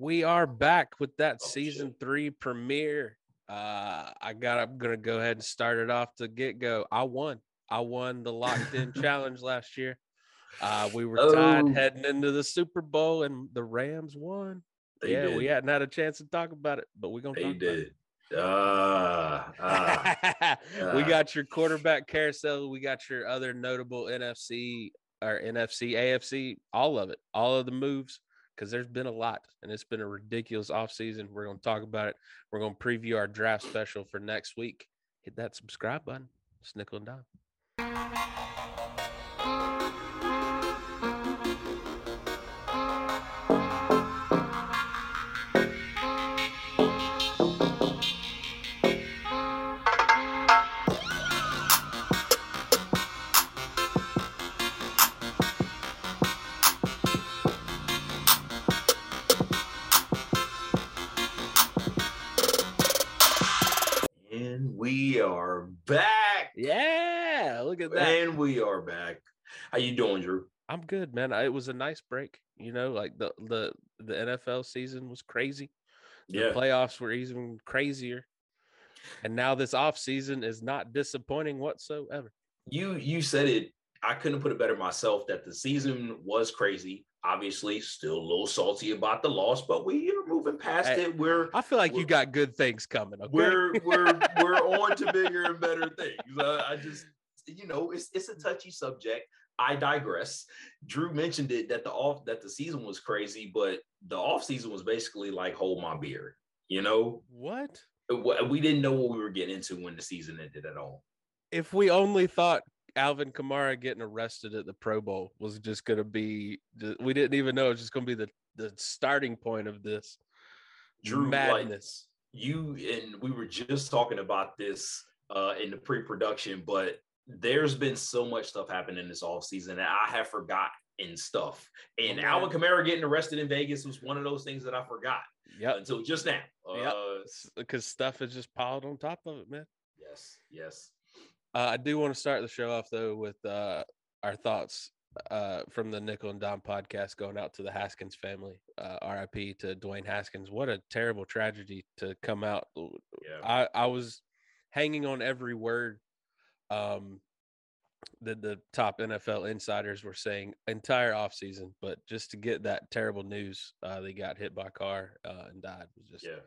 We are back with that Oh, season shit. three premiere. Uh, I got. I'm gonna go ahead and start it off to get go. I won. I won the locked in challenge last year. Uh, we were tied Oh. heading into the Super Bowl, and the Rams won. They yeah, did. we hadn't had a chance to talk about it, but we're gonna They talk about it. did. Ah, ah. we Ah. got your quarterback carousel. We got your other notable NFC or NFC, AFC, all of it, all of the moves, because there's been a lot and it's been a ridiculous offseason. We're going to talk about it. We're going to preview our draft special for next week. Hit that subscribe button. It's nickel and dime. How you doing, Drew? I'm good, man. I- It was a nice break. You know, like the the the NFL season was crazy. The Yeah. playoffs were even crazier. And now this off season is not disappointing whatsoever. You you said it. I couldn't put it better myself that the season was crazy. Obviously, still a little salty about the loss, but we are moving past Hey, it. We're I feel like you got good things coming. Okay? we're we're we're on to bigger and better things. Uh, I just you know it's it's a touchy subject. I digress. Drew mentioned it that the off that the season was crazy, but the off season was basically like hold my beer. You know, what? We didn't know what we were getting into when the season ended at all. If we only thought Alvin Kamara getting arrested at the Pro Bowl was just going to be, we didn't even know it was just going to be the the starting point of this Drew, like, madness. you and we were just talking about this uh in the pre-production, but there's been so much stuff happening this off season that I have forgotten stuff. And man. Alvin Kamara getting arrested in Vegas was one of those things that I forgot yep. until just now. Yep. Uh, Because stuff has just piled on top of it, man. yes, yes. Uh, I do want to start the show off though with uh, our thoughts uh, from the Nickel and Dime podcast going out to the Haskins family. Uh, RIP to Dwayne Haskins. What a terrible tragedy to come out. Yeah. I, I was hanging on every word um, that the top NFL insiders were saying entire offseason, but just to get that terrible news, uh, they got hit by a car uh, and died was just yeah.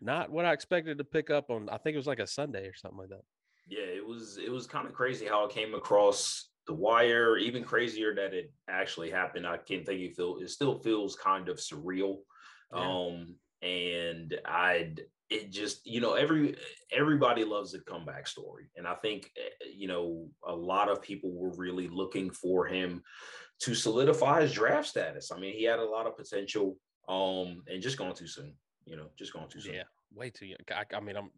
not what I expected to pick up on. I think it was like a Sunday or something like that. Yeah, it was it was kind of crazy how it came across the wire. Even crazier that it actually happened. I can't think it feel it still feels kind of surreal. Yeah. Um, and I it just you know every everybody loves a comeback story, and I think eh, you know a lot of people were really looking for him to solidify his draft status. I mean, he had a lot of potential, um, and just gone too soon. You know, just gone too soon. Yeah, way too young. I, I mean, I'm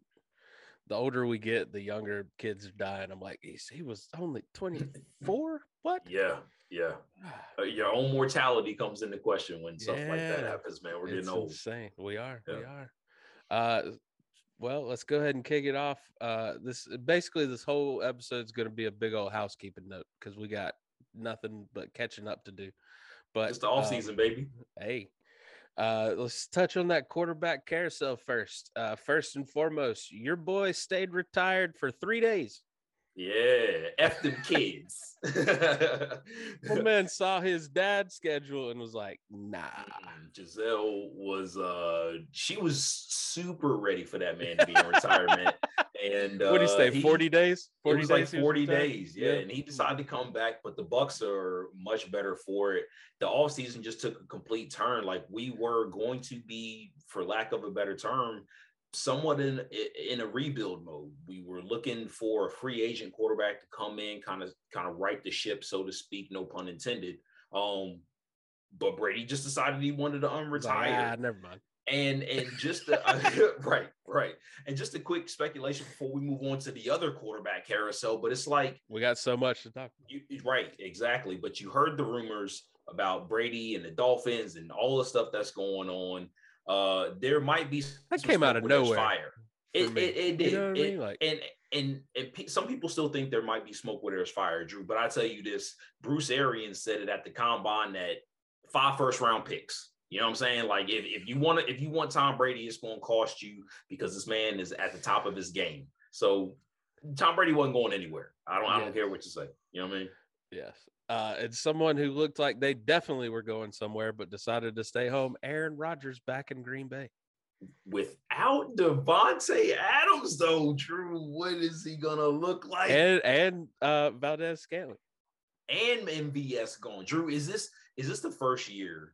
the older we get, the younger kids are dying. I'm like, he was only 24. What? Yeah, yeah. uh, your own mortality comes into question when stuff like that happens, man. We're it's getting old. insane. We are. We are. Uh, well, let's go ahead and kick it off. Uh, this basically this whole episode is going to be a big old housekeeping note because we got nothing but catching up to do. But It's the off um, season, baby. Hey, uh, let's touch on that quarterback carousel first. Uh, first and foremost, your boy stayed retired for three days. Yeah, F them kids. My man saw his dad's schedule and was like, "Nah." Gisele was uh she was super ready for that man to be in retirement. And uh, what do you say? he- Forty days? It was like he was 40 retired? days, yeah. And he decided to come back, but the Bucs are much better for it. The offseason just took a complete turn. Like we were going to be, for lack of a better term, somewhat in in a rebuild mode. We were looking for a free agent quarterback to come in, kind of kind of right the ship, so to speak, no pun intended. Um, but Brady just decided he wanted to unretire ah, never mind. and and just the, right right and just a quick speculation before we move on to the other quarterback carousel but it's like We got so much to talk about. you right exactly but you heard the rumors about brady and the dolphins and all the stuff that's going on uh there might be That came out of where nowhere fire it, it, it You did know what I mean? Like- and and and pe- some people still think there might be smoke where there's fire drew but i tell you this bruce arians said it at the combine that five first round picks You know what I'm saying? Like if, if you want to, if you want Tom Brady, it's going to cost you because this man is at the top of his game. So Tom Brady wasn't going anywhere. I don't, I don't care what you say. You know what I mean? Yes. Uh, it's someone who looked like they definitely were going somewhere, but decided to stay home. Aaron Rodgers back in Green Bay. Without Davante Adams, though, Drew, what is he gonna look like? And and uh, Valdes-Scantling and MVS going. Drew, is this is this the first year,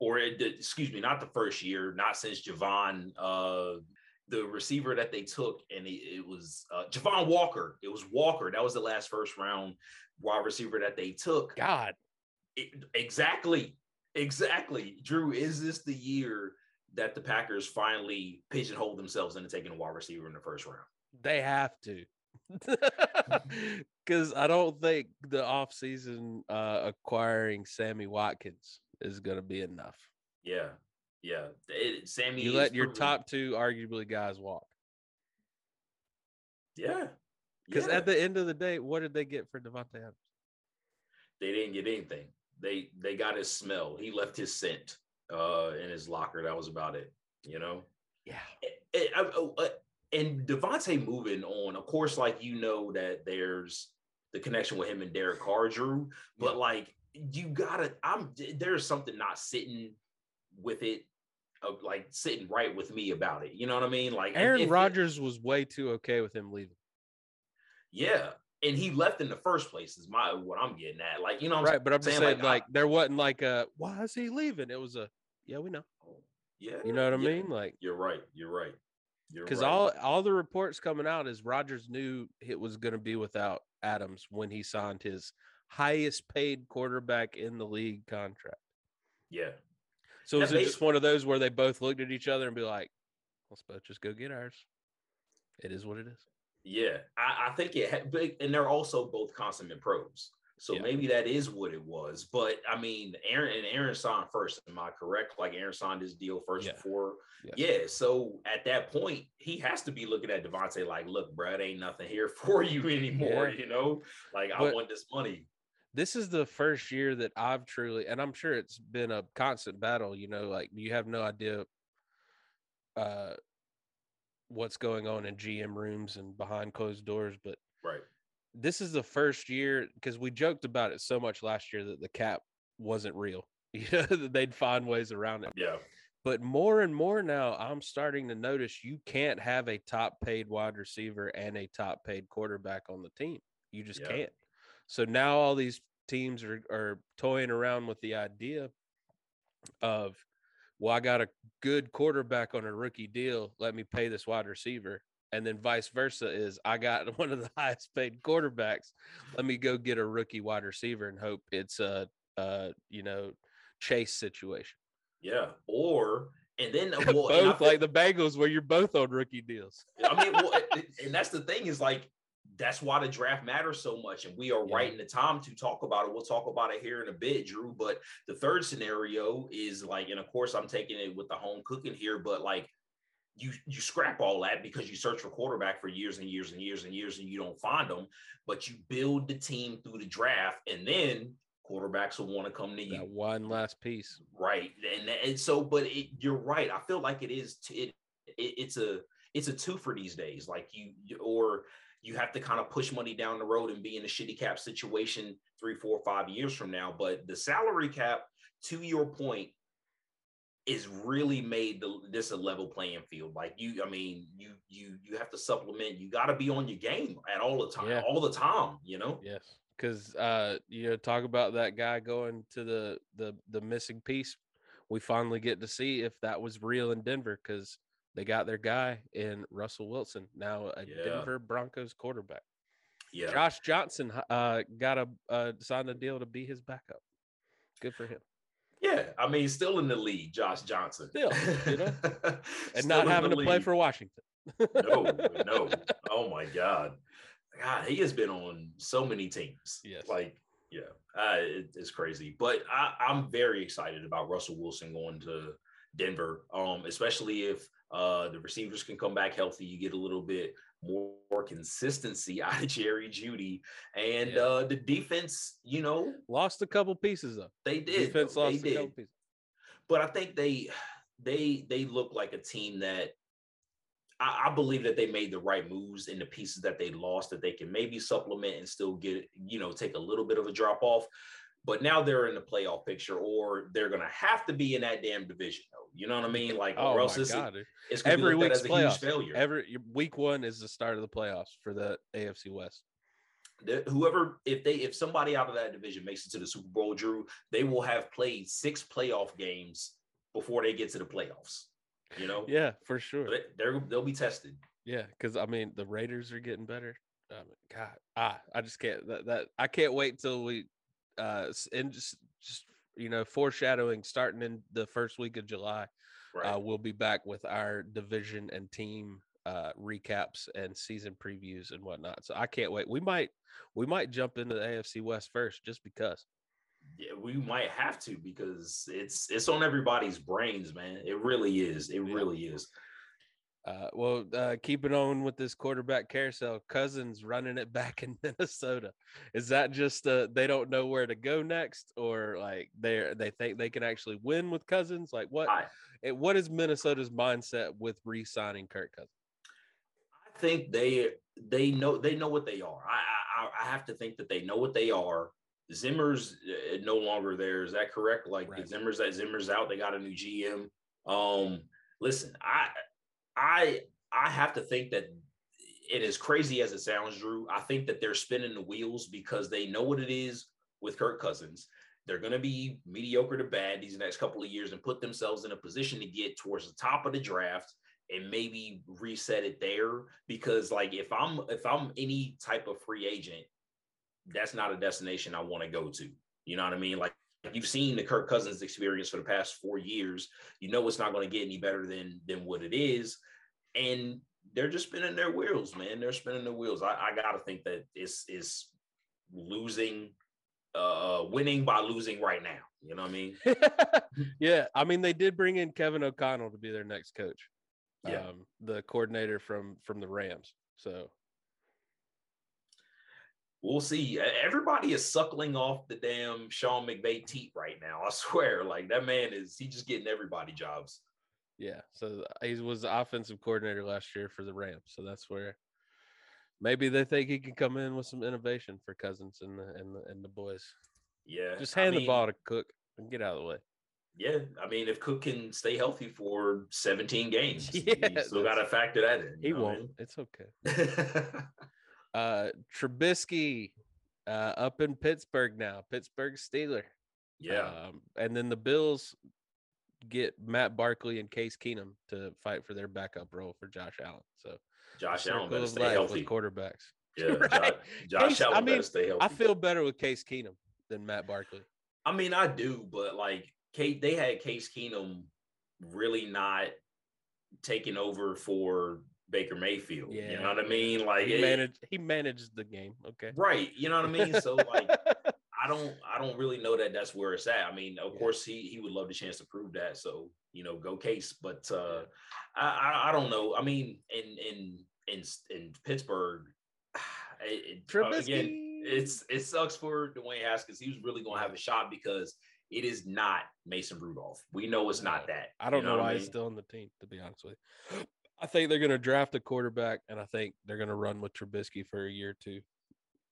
or it, excuse me, not the first year, not since Javon, uh, the receiver that they took, and it, it was uh, Javon Walker. It was Walker. That was the last first round wide receiver that they took. God, it, exactly, exactly. Drew, is this the year that the Packers finally pigeonhole themselves into taking a wide receiver in the first round? They have to. Because I don't think the offseason uh, acquiring Sammy Watkins is going to be enough. Yeah. Yeah. It, Sammy, you let your top two, arguably, guys walk. Yeah. Because yeah. at the end of the day, what did they get for Davante Adams? They didn't get anything. They they got his smell. He left his scent uh, in his locker. That was about it. You know. Yeah. It, it, I, and Davante moving on, of course, like you know that there's the connection with him and Derek Carr, Drew, but yeah. like you gotta, I'm there's something not sitting with it, like sitting right with me about it. You know what I mean? Like Aaron Rodgers was way too okay with him leaving. Yeah, and he left in the first place is my what I'm getting at. Like you know, right? but I'm saying, saying like, like I, there wasn't like a why is he leaving? It was a yeah, we know. Oh, yeah, you know what I yeah. mean? Like you're right. You're right because right. Because all all the reports coming out is Rodgers knew it was going to be without Adams when he signed his highest paid quarterback in the league contract. Yeah. So is it just one of those where they both looked at each other and be like, "Let's both just go get ours." It is what it is. Yeah, I, I think it, had, and they're also both consummate pros. So yeah. maybe that is what it was. But I mean, Aaron and Aaron signed first. Am I correct? Like Aaron signed his deal first yeah. before. Yeah. yeah. So at that point, he has to be looking at Davante like, look, bro, ain't nothing here for you anymore. You know, like but I want this money. This is the first year that I've truly, and I'm sure it's been a constant battle. You know, like you have no idea uh what's going on in GM rooms and behind closed doors, but right this is the first year because we joked about it so much last year that the cap wasn't real. You know, that they'd find ways around it. Yeah. But more and more now, I'm starting to notice you can't have a top paid wide receiver and a top paid quarterback on the team. You just yeah. can't. So now all these teams are, are toying around with the idea of, well, I got a good quarterback on a rookie deal. Let me pay this wide receiver and then vice versa is I got one of the highest paid quarterbacks. Let me go get a rookie wide receiver and hope it's a, a you know chase situation. Yeah, or and then well, both like the Bengals where you're both on rookie deals. I mean, well, and that's the thing is like that's why the draft matters so much, and we are yeah. right in the time to talk about it. We'll talk about it here in a bit, Drew. But the third scenario is like, and of course, I'm taking it with the home cooking here, but like you you scrap all that because you search for quarterback for years and years and years and years and you don't find them but you build the team through the draft and then quarterbacks will want to come to you that one last piece right and, and so but it, you're right i feel like it is t- it, it, it's a it's a two for these days like you or you have to kind of push money down the road and be in a shitty cap situation three four five years from now but the salary cap to your point is really made the, this a level playing field. Like you, I mean, you you you have to supplement. You got to be on your game at all the time, yeah. all the time. You know. Yes, because uh, you know, talk about that guy going to the the the missing piece. We finally get to see if that was real in Denver because they got their guy in Russell Wilson, now a yeah. Denver Broncos quarterback. Yeah, Josh Johnson uh, got a uh, signed a deal to be his backup. Good for him. Yeah, I mean, still in the league, Josh Johnson. Still, you know, and not having to league. play for Washington. no, no. Oh my God, God, he has been on so many teams. Yes, like yeah, uh, it, it's crazy. But I, I'm very excited about Russell Wilson going to Denver, um, especially if uh, the receivers can come back healthy. You get a little bit more consistency out of Jerry Jeudy, and yeah. uh, the defense, you know, lost a couple pieces though. They did. Defense though. lost they a couple pieces. but I think they they they look like a team that I, I, believe that they made the right moves in the pieces that they lost that they can maybe supplement and still get you know take a little bit of a drop off. But now they're in the playoff picture, or they're gonna have to be in that damn division. Though, you know what I mean? Like, oh or else it's, God, it's every week as a huge failure. Every week one is the start of the playoffs for the AFC West whoever if they if somebody out of that division makes it to the Super Bowl, Drew, they will have played six playoff games before they get to the playoffs. You know? Yeah, for sure. They, they'll be tested. Yeah, because I mean the Raiders are getting better. I mean, God, ah, I just can't that, that I can't wait till we uh and just just you know foreshadowing starting in the first week of July. Right. Uh, we'll be back with our division and team uh, recaps and season previews and whatnot. So I can't wait. We might we might jump into the AFC West first just because. Yeah, we might have to because it's it's on everybody's brains, man. It really is. It yeah. really is. Uh, well, uh, keeping on with this quarterback carousel, Cousins running it back in Minnesota. Is that just uh, they don't know where to go next, or like they they think they can actually win with Cousins? Like what? I, it, what is Minnesota's mindset with re-signing Kirk Cousins? I think they they know they know what they are. I, I I have to think that they know what they are. Zimmer's uh, no longer there. Is that correct? Like right. Zimmer's that Zimmer's out. They got a new GM. Um, listen, I I I have to think that it is crazy as it sounds, Drew. I think that they're spinning the wheels because they know what it is with Kirk Cousins. They're going to be mediocre to bad these next couple of years and put themselves in a position to get towards the top of the draft and maybe reset it there because like if I'm if I'm any type of free agent, that's not a destination I want to go to. You know what I mean? Like you've seen the Kirk Cousins experience for the past four years. You know it's not going to get any better than than what it is, and they're just spinning their wheels, man. They're spinning their wheels. I, I got to think that it's is losing, uh, winning by losing right now. You know what I mean? yeah, I mean they did bring in Kevin O'Connell to be their next coach yeah. um, the coordinator from from the Rams. So we'll see. Everybody is suckling off the damn Sean McVay teat right now. I swear, like that man is he just getting everybody jobs. Yeah. So he was the offensive coordinator last year for the Rams. So that's where maybe they think he can come in with some innovation for Cousins and the and the, and the boys. Yeah. Just hand I mean, the ball to Cook and get out of the way. Yeah, I mean, if Cook can stay healthy for 17 games, yeah, you still got to factor that in. He won't. I mean? It's okay. uh Trubisky uh up in Pittsburgh now, Pittsburgh Steeler. Yeah. Um, and then the Bills get Matt Barkley and Case Keenum to fight for their backup role for Josh Allen. So Josh Allen better stay healthy. quarterbacks. Yeah, right? Josh, Case, Allen I mean, stay healthy. I feel better with Case Keenum than Matt Barkley. I mean, I do, but like Kate, they had Case Keenum really not taking over for Baker Mayfield. Yeah. You know what I mean? Like he managed he managed the game. Okay. Right. You know what I mean? So like I don't I don't really know that that's where it's at. I mean, of yeah. course he he would love the chance to prove that. So, you know, go case. But uh I, I, I don't know. I mean, in in in in Pittsburgh, it, uh, again, it's it sucks for Dwayne Haskins. He was really going to have a shot because it is not Mason Rudolph. We know it's not that. I don't you know, know why he's still on the team, to be honest with you. I think they're going to draft a quarterback, and I think they're going to run with Trubisky for a year or two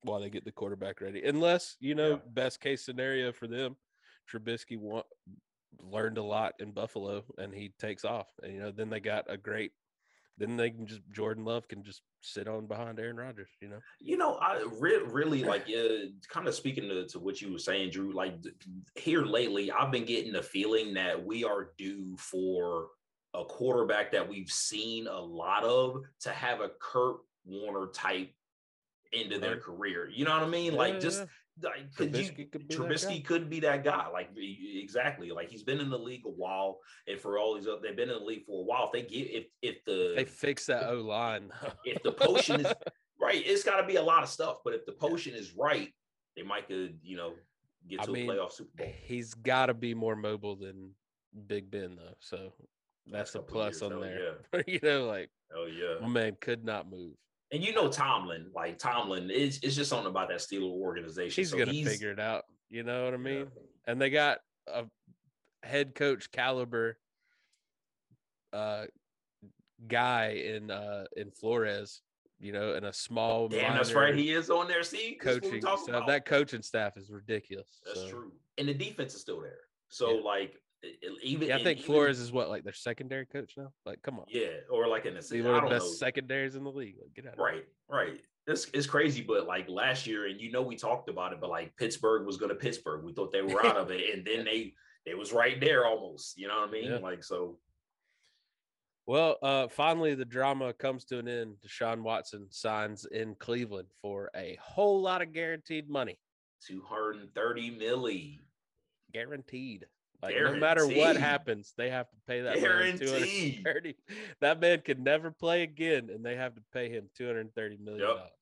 while they get the quarterback ready. Unless, you know, yeah. best case scenario for them, Trubisky want, learned a lot in Buffalo and he takes off. And, you know, then they got a great then they can just Jordan Love can just sit on behind Aaron Rodgers, you know. You know, I re- really like uh, kind of speaking to, to what you were saying, Drew. Like here lately, I've been getting the feeling that we are due for a quarterback that we've seen a lot of to have a Kurt Warner type into their career. You know what I mean? Yeah, like just like, could Trubisky you, could Trubisky could be that guy. Like exactly. Like he's been in the league a while, and for all these, other, they've been in the league for a while. If they get if if the they fix that O line, if the potion is right, it's got to be a lot of stuff. But if the potion is right, they might could you know get to I mean, a playoff Super Bowl. He's got to be more mobile than Big Ben though, so that's a plus on there. Yeah. you know, like oh yeah, my man could not move. And you know Tomlin, like Tomlin, is it's just something about that Steeler organization. He's so gonna he's, figure it out. You know what I mean? Yeah. And they got a head coach caliber uh guy in uh in Flores, you know, in a small Damn, that's right. He is on there. See, coaching so that coaching staff is ridiculous. That's so. true. And the defense is still there. So yeah. like even yeah, I think even, Flores is what like their secondary coach now. Like, come on, yeah, or like in the one of the best know. secondaries in the league. Like, get out. Right, right. It's it's crazy, but like last year, and you know we talked about it, but like Pittsburgh was going to Pittsburgh. We thought they were out of it, and then they they was right there almost. You know what I mean? Yeah. Like so. Well, uh, finally the drama comes to an end. Deshaun Watson signs in Cleveland for a whole lot of guaranteed money. 230 milli. Guaranteed. Like Guaranteed. no matter what happens, they have to pay that Guaranteed. man That man could never play again, and they have to pay him two hundred thirty million dollars. Yep.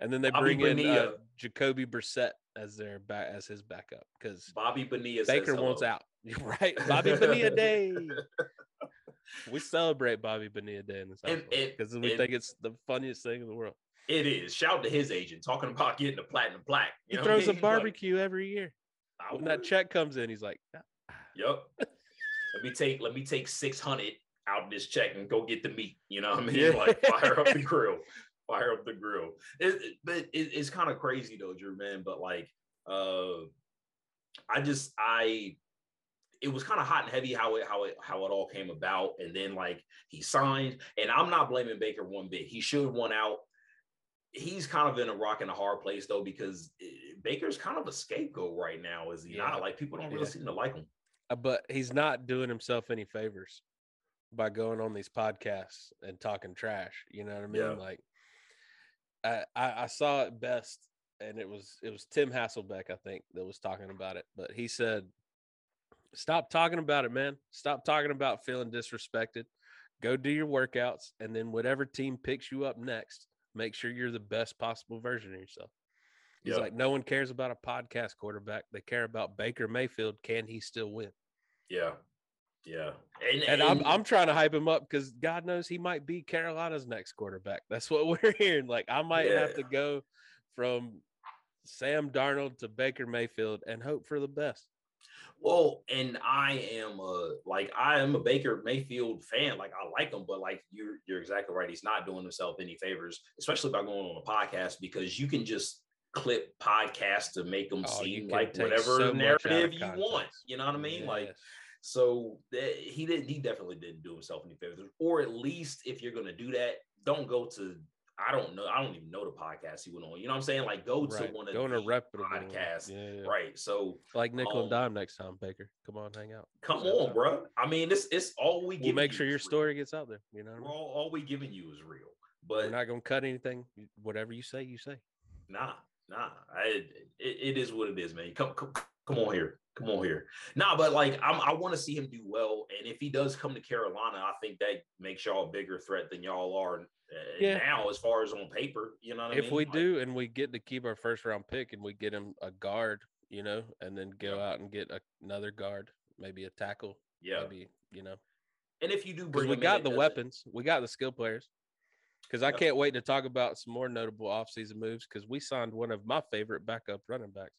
And then they Bobby bring in uh, Jacoby Brissett as their back as his backup because Bobby Bonilla Baker wants out. right, Bobby Bonilla Day. we celebrate Bobby Bonilla Day in this house because we and, think it's the funniest thing in the world. It is. Shout to his agent talking about getting a platinum plaque. You he throws a barbecue like, every year. When that check comes in, he's like, Yep. let me take let me take 600 out of this check and go get the meat. You know what I mean? Yeah. Like fire up the grill. Fire up the grill. It, it, but it, it's kind of crazy though, Drew, man. But like uh I just I it was kind of hot and heavy how it how it how it all came about. And then like he signed, and I'm not blaming Baker one bit. He should have won out. He's kind of in a rock and a hard place though, because eh, Baker's kind of a scapegoat right now, is he yeah. not? Like people don't really yeah. seem to like him. Uh, but he's not doing himself any favors by going on these podcasts and talking trash. You know what I mean? Yeah. Like I, I, I saw it best, and it was it was Tim Hasselbeck, I think, that was talking about it. But he said, "Stop talking about it, man. Stop talking about feeling disrespected. Go do your workouts, and then whatever team picks you up next, make sure you're the best possible version of yourself." He's yep. like, no one cares about a podcast quarterback. They care about Baker Mayfield. Can he still win? Yeah. Yeah. And, and, and I'm I'm trying to hype him up because God knows he might be Carolina's next quarterback. That's what we're hearing. Like I might yeah. have to go from Sam Darnold to Baker Mayfield and hope for the best. Well, and I am a like I am a Baker Mayfield fan. Like I like him, but like you're you're exactly right. He's not doing himself any favors, especially by going on a podcast because you can just clip podcasts to make them oh, seem like whatever so narrative you want. You know what I mean? Yes. Like, so that, he didn't. He definitely didn't do himself any favors. Or at least if you're gonna do that, don't go to. I don't know. I don't even know the podcast he went on. You know what I'm saying? Like, go right. to one of go the reputable podcasts. Yeah, yeah. Right. So like nickel um, and dime next time, Baker. Come on, hang out. Come on, bro. I mean, it's it's all we. We'll make sure your story gets out there. You know, all, all we giving you is real. But we're not gonna cut anything. Whatever you say, you say. Nah, nah, I, it, it is what it is, man. Come, come, come on here, come on here. Nah, but like I'm, I want to see him do well, and if he does come to Carolina, I think that makes y'all a bigger threat than y'all are uh, yeah. now, as far as on paper. You know, if I mean? If we like, do, and we get to keep our first round pick, and we get him a guard, you know, and then go out and get a, another guard, maybe a tackle, yeah, maybe you know. And if you do, because we got the weapons, we got the skill players because I can't wait to talk about some more notable offseason moves because we signed one of my favorite backup running backs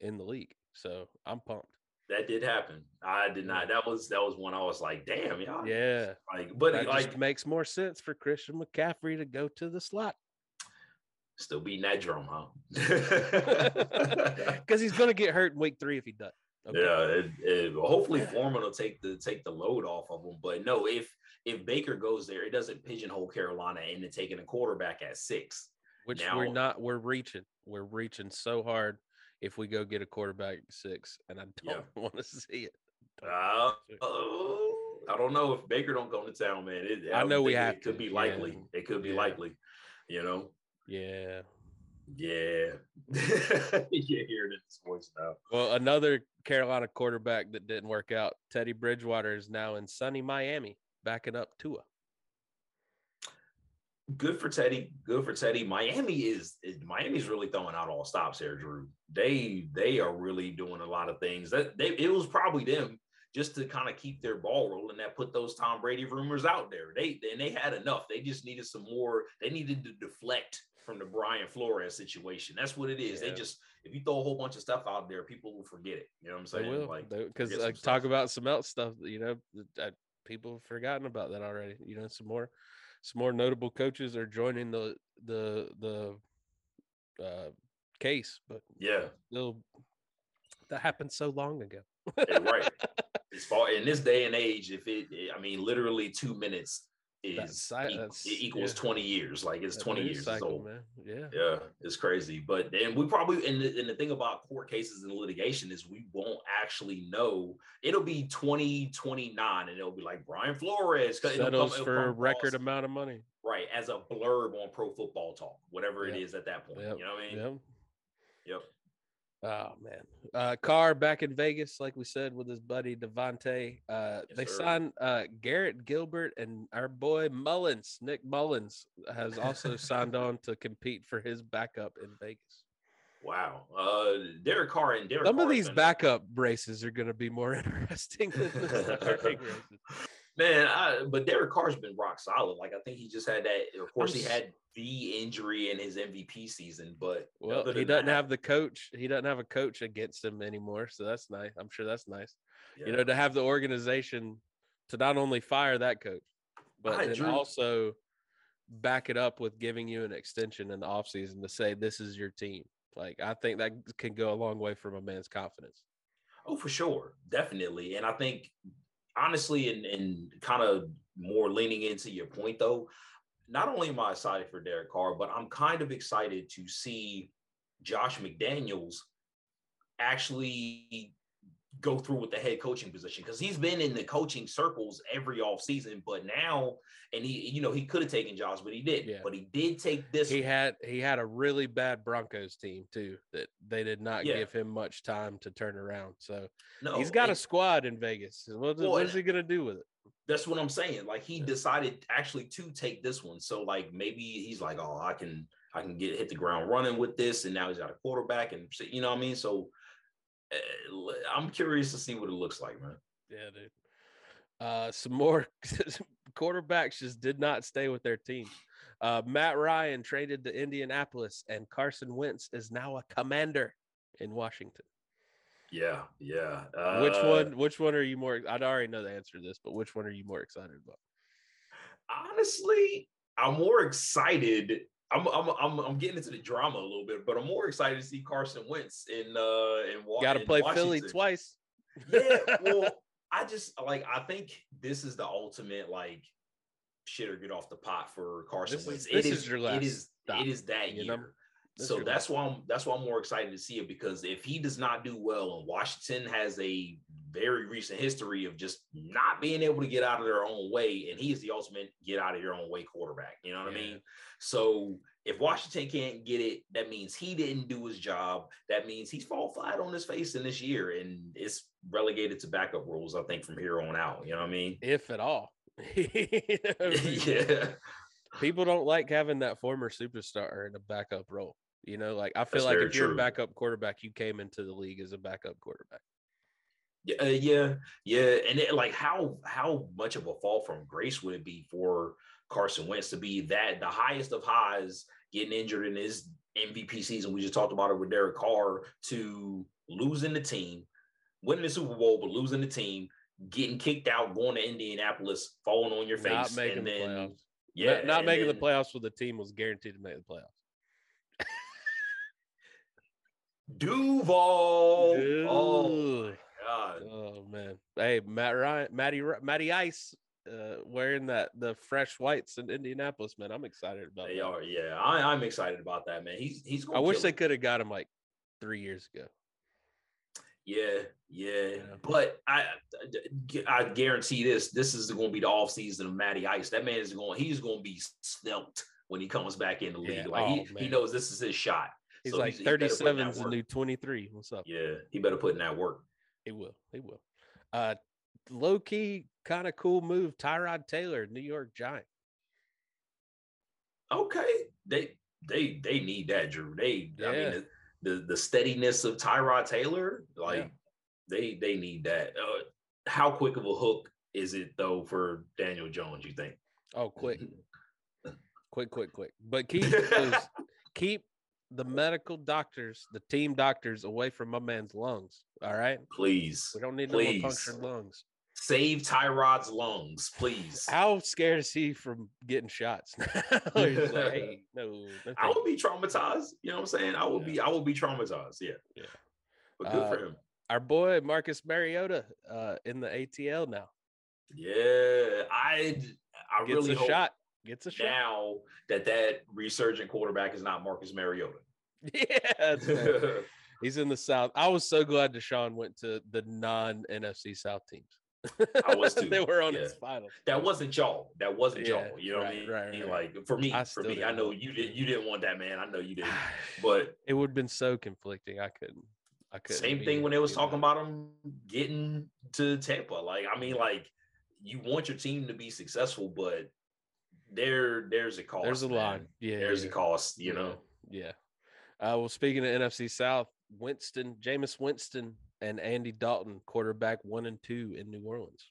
in the league. So I'm pumped. That did happen. I did not. That was that was one I was like, damn, y'all. Yeah. Like, but that it like makes more sense for Christian McCaffrey to go to the slot. Still beating that drum, huh? Because he's gonna get hurt in week three if he does. Okay. Yeah, it, it, hopefully Foreman will take the take the load off of him. But no, if if Baker goes there, it doesn't pigeonhole Carolina into taking a quarterback at six. Which now, we're not. We're reaching. We're reaching so hard if we go get a quarterback six, and I don't yeah. want to see it. Uh, oh, I don't know if Baker don't come to town, man. It, I, I know we have. It could be likely. Yeah. It could be yeah. likely. You know. Yeah. Yeah. you hear it in his voice now. Well, another Carolina quarterback that didn't work out, Teddy Bridgewater, is now in sunny Miami backing up Tua. Good for Teddy. Good for Teddy. Miami is Miami's really throwing out all stops here, Drew. They they are really doing a lot of things. That they it was probably them just to kind of keep their ball rolling that put those Tom Brady rumors out there. They and they had enough. They just needed some more. They needed to deflect from the Brian Flores situation. That's what it is. Yeah. They just if you throw a whole bunch of stuff out there, people will forget it. You know what I'm They saying? will Like because uh, talk about some else stuff. You know, that- that people have forgotten about that already. You know, some more, some more notable coaches are joining the the the uh, case, but yeah, still, that happened so long ago. yeah, right. As far in this day and age, if it, I mean, literally two minutes is equ- that's- it equals yeah. 20 years. Like it's That 20 years cycle, old. man. Yeah, Yeah, it's crazy. But and we probably and the, and the thing about court cases and litigation is we won't actually know. It'll be 2029 and it'll be like Brian Flores it'll come- settles for a record across, amount of money. right as a blurb on Pro Football Talk, whatever it Yep. is at that point. Yep, You know what I mean? Yep. Yep. Oh man, uh, Carr back in Vegas, like we said, with his buddy Davante. Uh, Yes, they sir. signed uh, Garrett Gilbert and our boy Mullens, Nick Mullens, has also signed on to compete for his backup in Vegas. Wow. Uh, Derek Carr and Derek. Some of these been- backup races are going to be more interesting than the starting races. Man, I, but Derek Carr's been rock solid. Like I think he just had that. Of course, he had the injury in his MVP season, but Well, he doesn't that, have the coach. He doesn't have a coach against him anymore, so that's nice. I'm sure that's nice. You know, to have the organization to not only fire that coach, but then also back it up with giving you an extension in the offseason to say this is your team. Like I think that can go a long way from a man's confidence. Oh, for sure, definitely. And I think honestly, and and kind of more leaning into your point though, not only am I excited for Derek Carr, but I'm kind of excited to see Josh McDaniels actually go through with the head coaching position because he's been in the coaching circles every offseason, but now and he you know he could have taken jobs, but he didn't. Yeah. But he did take this He had he had a really bad Broncos team too that they did not Yeah. give him much time to turn around. So no he's got a squad in Vegas. What, Well, what is he gonna do with it? That's what I'm saying. Like he Yeah. decided actually to take this one. So like maybe he's like, oh, I can I can get hit the ground running with this, and now he's got a quarterback, and you know what I mean. So I'm curious to see what it looks like, man. Yeah, dude. Uh, some more quarterbacks just did not stay with their team. Uh, Matt Ryan traded to Indianapolis, and Carson Wentz is now a commander in Washington. Yeah, yeah. which Uh, one? Which one are you more? I already know the answer to this, but which one are you more excited about? Honestly, I'm more excited. I'm, I'm I'm I'm getting into the drama a little bit, but I'm more excited to see Carson Wentz in uh in, Wa- Got to play Philly twice. yeah, well, I just like I think this is the ultimate like shit or get off the pot for Carson This is- Wentz. this it is your last it is stop, it is that you know? year. So that's why I'm that's why I'm more excited to see it because if he does not do well and Washington has a very recent history of just not being able to get out of their own way, and he is the ultimate get out of your own way quarterback. You know what Yeah. I mean? So if Washington can't get it, that means he didn't do his job. That means he's fall flat on his face in this year, and it's relegated to backup rules. I think from here on out. You know what I mean? if at all. You know what I mean? yeah, People don't like having that former superstar in a backup role. You know, like I feel That's like if you're a backup quarterback, you came into the league as a backup quarterback. Yeah, uh, yeah, yeah. And it, like, how how much of a fall from grace would it be for Carson Wentz to be that the highest of highs, getting injured in his MVP season? We just talked about it with Derek Carr to losing the team, winning the Super Bowl, but losing the team, getting kicked out, going to Indianapolis, falling on your face, Not making and the then playoffs. yeah, not, not making then- the playoffs with the team was guaranteed to make the playoffs. Duval. Oh. God. Oh man. Hey, Matt Ryan, Matty, Matty Ice, uh, wearing that the fresh whites in Indianapolis, man. I'm excited about They that. are, yeah. I, I'm excited about that, man. He's he's. I wish they could have got him like three years ago. Yeah, yeah. Yeah. But I, I guarantee this. This is going to be the off season of Matty Ice. That man is going. He's going to be svelte when he comes back in the league. Yeah. Like Oh, he, he knows this is his shot. He's So like he better put 37's the work. new 23. What's up? Yeah, he better put in that work. He will. He will. Uh, low key, kind of cool move. Tyrod Taylor, New York Giant. Okay, they they they need that, Drew. They, I mean, the, the the steadiness of Tyrod Taylor, like Yeah. they they need that. Uh, how quick of a hook is it though for Daniel Jones? You think? Oh, quick, quick, quick, quick. But keep keep the medical doctors, the team doctors, away from my man's lungs. All right, Please. we don't need Please. no more punctured lungs. Save Tyrod's lungs, please. How scared is he from getting shots? Like, hey, no, no I would be traumatized. You know what I'm saying? I would Yeah. be I would be traumatized. Yeah. Yeah. But good for Uh, him. our boy Marcus Mariota uh, in the ATL now Yeah. I I gets really a hope shot. Gets a shot. now that that resurgent quarterback is not Marcus Mariota. Yeah, right. he's in the South. I was so glad Deshaun went to the non NFC South teams. I was too, they were on yeah. his final. that wasn't y'all. That wasn't Yeah, y'all. You know what I mean? right, right. Like for me, I for me, I didn't know you him. did. You didn't want that man. I know you didn't. But it would have been so conflicting. I couldn't. I couldn't. same thing when they was talking about him getting to Tampa. Like I mean, like you want your team to be successful, but there there's a cost. There's a man. line. Yeah, There's yeah. a cost. You know. Yeah. Uh, well, speaking of NFC South, Winston, Jameis Winston, and Andy Dalton, quarterback one and two in New Orleans.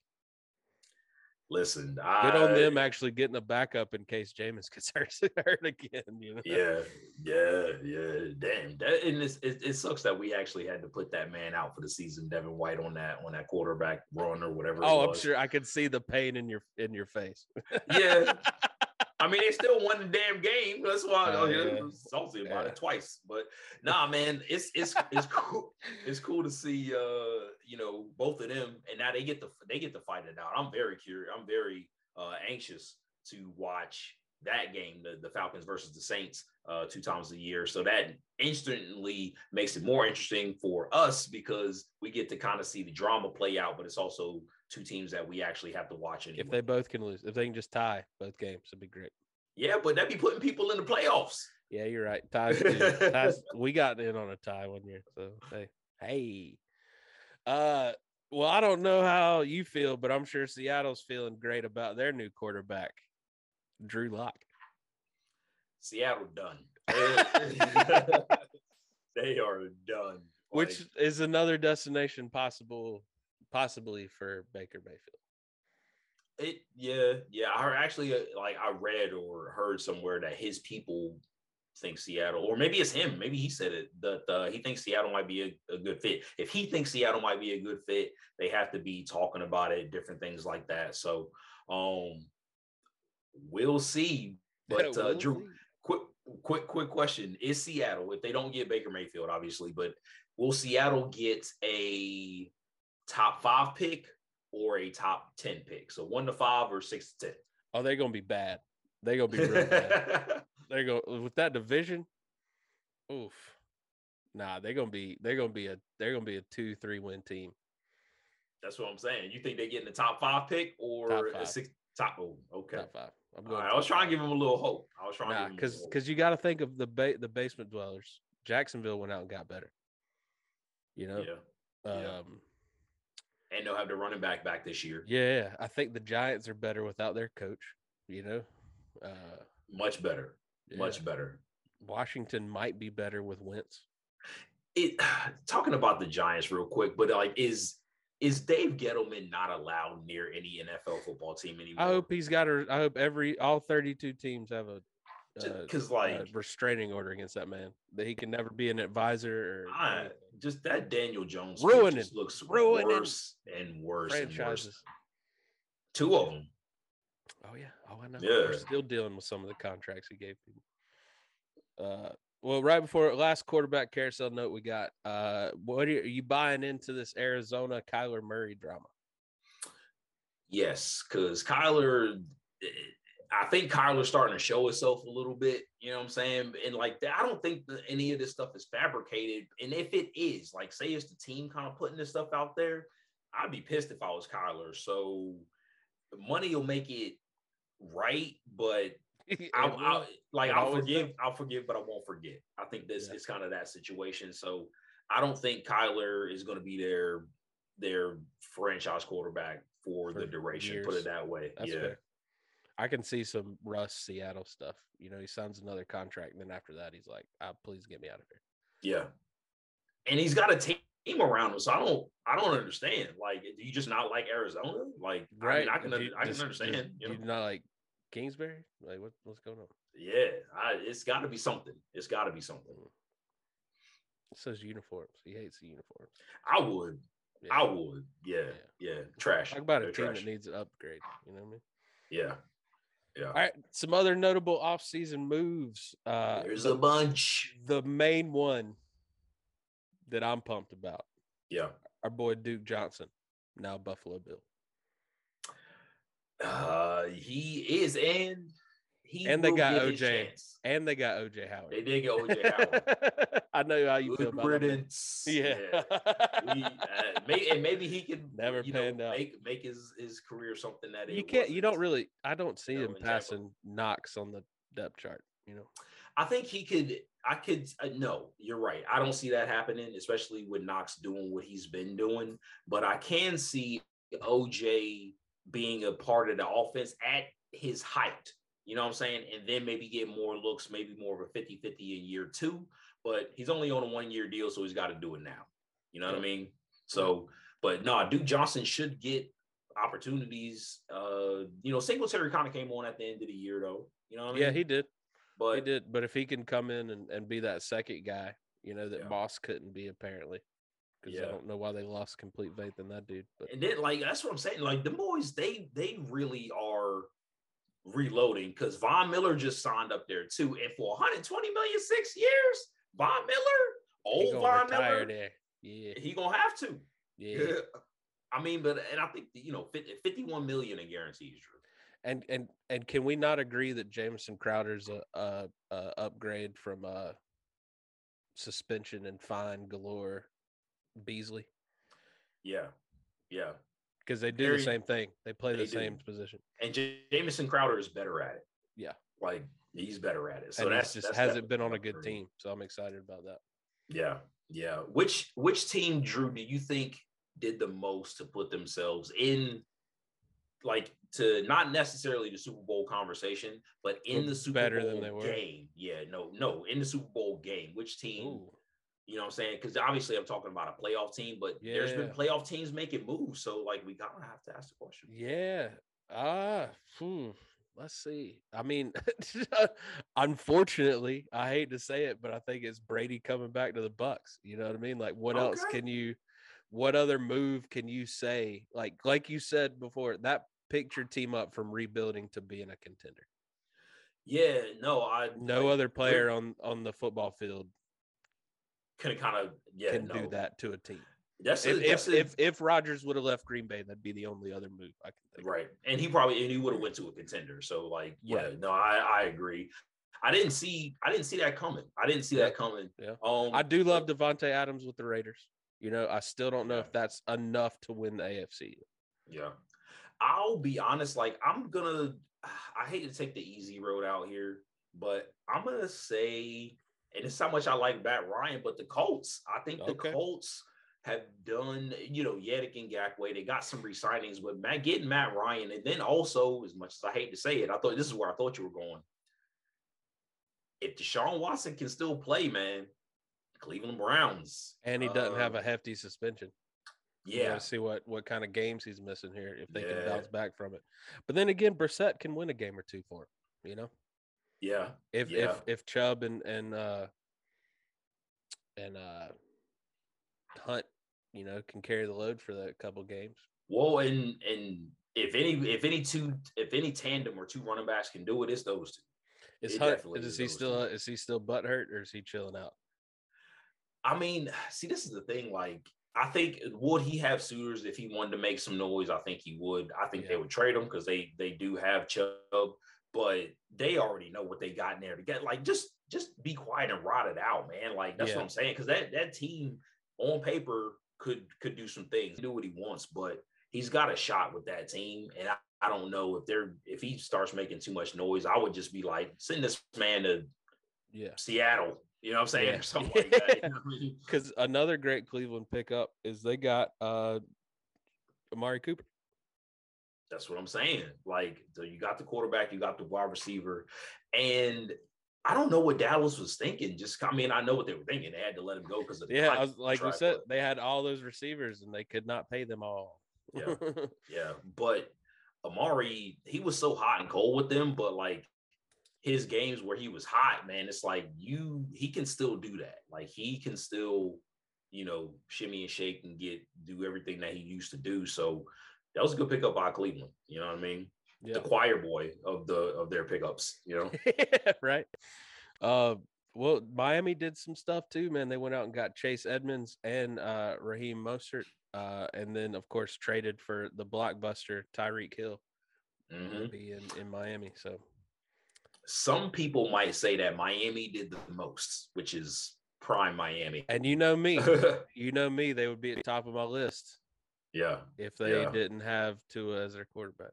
Listen, Good I, on them actually getting a backup in case Jameis gets hurt, again. You know. Yeah, yeah, yeah. Damn, that and it's, it, it sucks that we actually had to put that man out for the season, Devin White, on that on that quarterback run or whatever. Oh, I'm sure I could see the pain in your in your face. Yeah, I mean, they still won the damn game. That's why Oh, I yeah. was salty about Yeah. it twice. But nah, man, it's it's it's cool. It's cool to see uh, you know, both of them, and now they get the they get to fight it out. I'm very curious. I'm very uh anxious to watch that game, the, the Falcons versus the Saints, uh, two times a year. So that instantly makes it more interesting for us because we get to kind of see the drama play out, but it's also two teams that we actually have to watch anyway. if they both can lose, if they can just tie both games, it'd be great. yeah, but that'd be putting people in the playoffs. Yeah, you're right. Ties, ties we got in on a tie one year. So hey, hey. Uh well, I don't know how you feel, but I'm sure Seattle's feeling great about their new quarterback, Drew Lock. Seattle done. they are done. Which Like, is another destination possible possibly for Baker Mayfield. it, yeah, yeah. I actually uh, like I read or heard somewhere that his people think Seattle, or maybe it's him. Maybe he said it that uh, he thinks Seattle might be a, a good fit. If he thinks Seattle might be a good fit, they have to be talking about it, different things like that. So, um, we'll see. But uh, Drew, quick quick quick question is seattle if they don't get baker mayfield obviously but will seattle get a top five pick or a top 10 pick so one to five or six to 10. Oh, they're gonna be bad. They're gonna be real bad. They're going with that division. Oof. Nah, they're gonna be they're gonna be a they're gonna be a two, three win team. that's what i'm saying you think they get in the top five pick or Top a five. six top oh okay Top five. I'm going right, i was trying to give him a little hope i was trying Nah, to because because you got to think of the ba- the basement dwellers. Jacksonville went out and got better. You know, yeah yeah. Um, and they'll have the running back back this year yeah. I think the Giants are better without their coach. You know, uh, much better yeah. much better Washington might be better with Wentz. it talking about the Giants real quick, but like is is Dave Gettleman not allowed near any NFL football team anymore? I hope he's got a. I hope every all thirty two teams have a. uh, because a like restraining order against that man that he can never be an advisor or I, just that Daniel Jones Ruining- looks ruining worse and worse and worse. franchises. Two of them. Oh yeah. Oh, I know. Yeah. We're still dealing with some of the contracts he gave people. Uh, well, right before last quarterback carousel note we got, uh, what are you, are you buying into this Arizona Kyler Murray drama? Yes, because Kyler, eh, I think Kyler's starting to show himself a little bit. You know what I'm saying? And like that, I don't think that any of this stuff is fabricated. And if it is, like, say it's the team kind of putting this stuff out there, I'd be pissed if I was Kyler. So money will make it right, but I'll, I'll like I'll forgive. I'll forgive, but I won't forget. I think this Yeah. is kind of that situation. So I don't think Kyler is going to be their their franchise quarterback for, For the duration. Put it that way. That's yeah. fair. I can see some Russ Seattle stuff. You know, he signs another contract, and then after that, he's like, ah, "Please get me out of here." Yeah. And he's got a team around him. So I don't I don't understand. Like, do you just not like Arizona? Like, I, mean, I can you I can just- understand. just- you do know? you not like Kingsbury? Like what, what's going on? Yeah, I, it's got to be something. It's got to be something. It says uniforms. He hates the uniforms. I would. Yeah. I would. Yeah. Yeah. Trash. Talk about a They're team trash. that needs an upgrade. You know what I mean? Yeah. Yeah. All right. Some other notable offseason moves. Uh There's the, a bunch. the main one that I'm pumped about. Yeah. Our boy Duke Johnson, now Buffalo Bill. Uh, he is, and he And they got OJ. And they got OJ Howard. They did get OJ Howard. I know how you feel Good about that. man. riddance. Yeah. He, uh, may, and maybe he could Never you know, panned out. make make his his career something that you can't you don't really I don't see you him in Tampa. passing Knox on the depth chart, you know. I think he could. I could. Uh, no, you're right. I don't see that happening, especially with Knox doing what he's been doing. But I can see OJ being a part of the offense at his height. You know what I'm saying? And then maybe get more looks, maybe more of a 50 50 in year two. But he's only on a one year deal, so he's got to do it now. You know what I mean? So, but no, Duke Johnson should get opportunities. Uh, you know, Singletary kind of came on at the end of the year, though. You know what I mean? Yeah, he did. but he did. But if he can come in and, and be that second guy, you know, that Yeah. Moss couldn't be apparently. Because I don't know why they lost complete faith in that dude. But And then like that's what I'm saying. Like the boys, they they really are reloading because Von Miller just signed up there too. And for 120 million six years, Von Miller, he old Von Miller, there. Yeah. he gonna have to. Yeah. I mean, but and I think you know, 50, 51 million in guarantees, Drew. And and and can we not agree that Jamison Crowder's a, a, a upgrade from uh suspension and fine galore Beasley? Yeah, yeah. Because they do the same thing. They play they the same position. And Jamison Crowder is better at it. Yeah. like he's better at it. So and that's just that's hasn't been on a good team. So I'm excited about that. Yeah, yeah. Which which team, Drew, do you think did the most to put themselves in, like, to not necessarily the Super Bowl conversation, but in the Super better Bowl than they were? game? Yeah, no, no, in the Super Bowl game. Which team? Ooh. You know what I'm saying? Because obviously I'm talking about a playoff team, but there's been playoff teams making moves. So like we gotta have to ask the question. Yeah. Ah, hmm. let's see. I mean, unfortunately, I hate to say it, but I think it's Brady coming back to the Bucs. You know what I mean? Like, what else can you? What other move can you say? Like, like you said before, that picked your team up from rebuilding to being a contender. Yeah, no, I No like, other player on on the football field can kind of yeah can no. do that to a team. That's a, If that's if, a- if if Rodgers would have left Green Bay, that'd be the only other move I can think. of. Right. And he probably and he would have went to a contender. So like, yeah, Right. no, I, I agree. I didn't see I didn't see that coming. I didn't see Yeah. that coming. Yeah. Um I do love Davante Adams with the Raiders. You know, I still don't know if that's enough to win the AFC. yeah. I'll be honest, like I'm gonna I hate to take the easy road out here, but I'm gonna say, and it's how much I like Matt Ryan, but the Colts, I think the Okay. Colts have done, you know, Yannick Ngakoue, they got some re-signings, but Matt getting Matt Ryan, and then also, as much as I hate to say it, I thought this is where I thought you were going. If Deshaun Watson can still play, man, Cleveland Browns. And he doesn't have uh, a hefty suspension. Yeah. see what what kind of games he's missing here if they can bounce back from it. But then again, Brissett can win a game or two for him. You know, Yeah. if Yeah. if if Chubb and and uh and uh Hunt, you know, can carry the load for the couple games. Well, and and if any if any two if any tandem or two running backs can do it, it's those two. Is It Hunt definitely is is he still two. is he still butt hurt or is he chilling out? I mean, see, this is the thing. Like, I think would he have suitors if he wanted to make some noise? I think he would. I think they would trade him because they they do have Chubb, but they already know what they got in there to get. Like, just just be quiet and rot it out, man. Like that's Yeah. what I'm saying. Because that that team on paper could could do some things, do what he wants, but he's got a shot with that team, and I, I don't know if they're if he starts making too much noise, I would just be like, send this man to Yeah. Seattle. You know what I'm saying? Yeah. Or something like that. You know what I mean? Because another great Cleveland pickup is they got uh Amari Cooper. That's what I'm saying. Like, so you got the quarterback, you got the wide receiver, and I don't know what Dallas was thinking. Just, I mean, I know what they were thinking. They had to let him go because of the Yeah, I contract, was, like we said, they had all those receivers and they could not pay them all. Yeah. Yeah, but Amari, he was so hot and cold with them, but like his games where he was hot, man, it's like you he can still do that. Like he can still, you know, shimmy and shake and get do everything that he used to do. So that was a good pickup by Cleveland. You know what I mean? Yeah. The choir boy of the of their pickups, you know. right. Uh well, Miami did some stuff too, man. They went out and got Chase Edmonds and uh Raheem Mostert, uh, and then of course traded for the blockbuster Tyreek Hill mm-hmm. be in, in Miami. So some people might say that Miami did the most, which is prime Miami. And you know me, you know me, they would be at the top of my list. Yeah. If they yeah. didn't have Tua as their quarterback.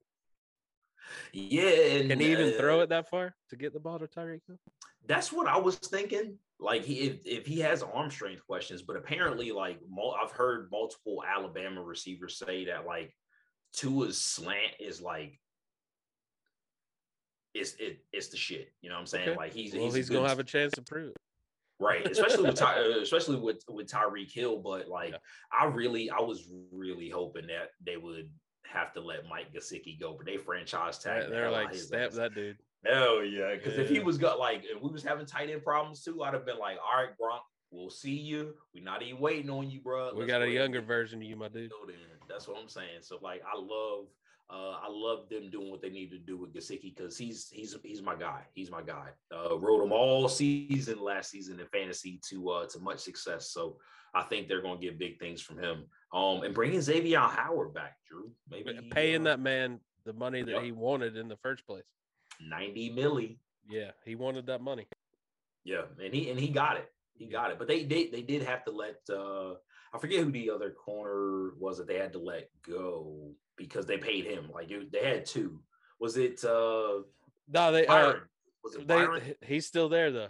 Yeah. And, Can he even uh, throw it that far to get the ball to Tyreek Hill? That's what I was thinking. Like he, if, if he has arm strength questions, but apparently, like I've heard multiple Alabama receivers say that like Tua's slant is like it's it, it's the shit. You know what I'm saying? Okay. Like he's well, he's, he's gonna have a chance to prove it. Right, especially with Ty, uh, especially with with Tyreek Hill, but like yeah. I really I was really hoping that they would have to let Mike Gesicki go, but they franchise tag. They're like stamp that dude. Hell yeah, because yeah. if he was got like if we was having tight end problems too, I'd have been like, all right, Gronk, we'll see you. We're not even waiting on you, bro. we got a younger version of you, my dude. That's what I'm saying. So like, I love uh, I love them doing what they need to do with Gesicki because he's he's he's my guy. He's my guy. Uh, rode him all season last season in fantasy to uh, to much success. So I think they're going to get big things from him. Um, and bringing Xavier Howard back, Drew. Maybe paying uh, that man the money that yep. he wanted in the first place. Ninety milli. Yeah, he wanted that money. Yeah, and he and he got it. He got it. But they they they did have to let uh I forget who the other corner was that they had to let go because they paid him. Like it, they had two. Was it uh no they uh, Byron? Uh, was it Byron? He's still there though.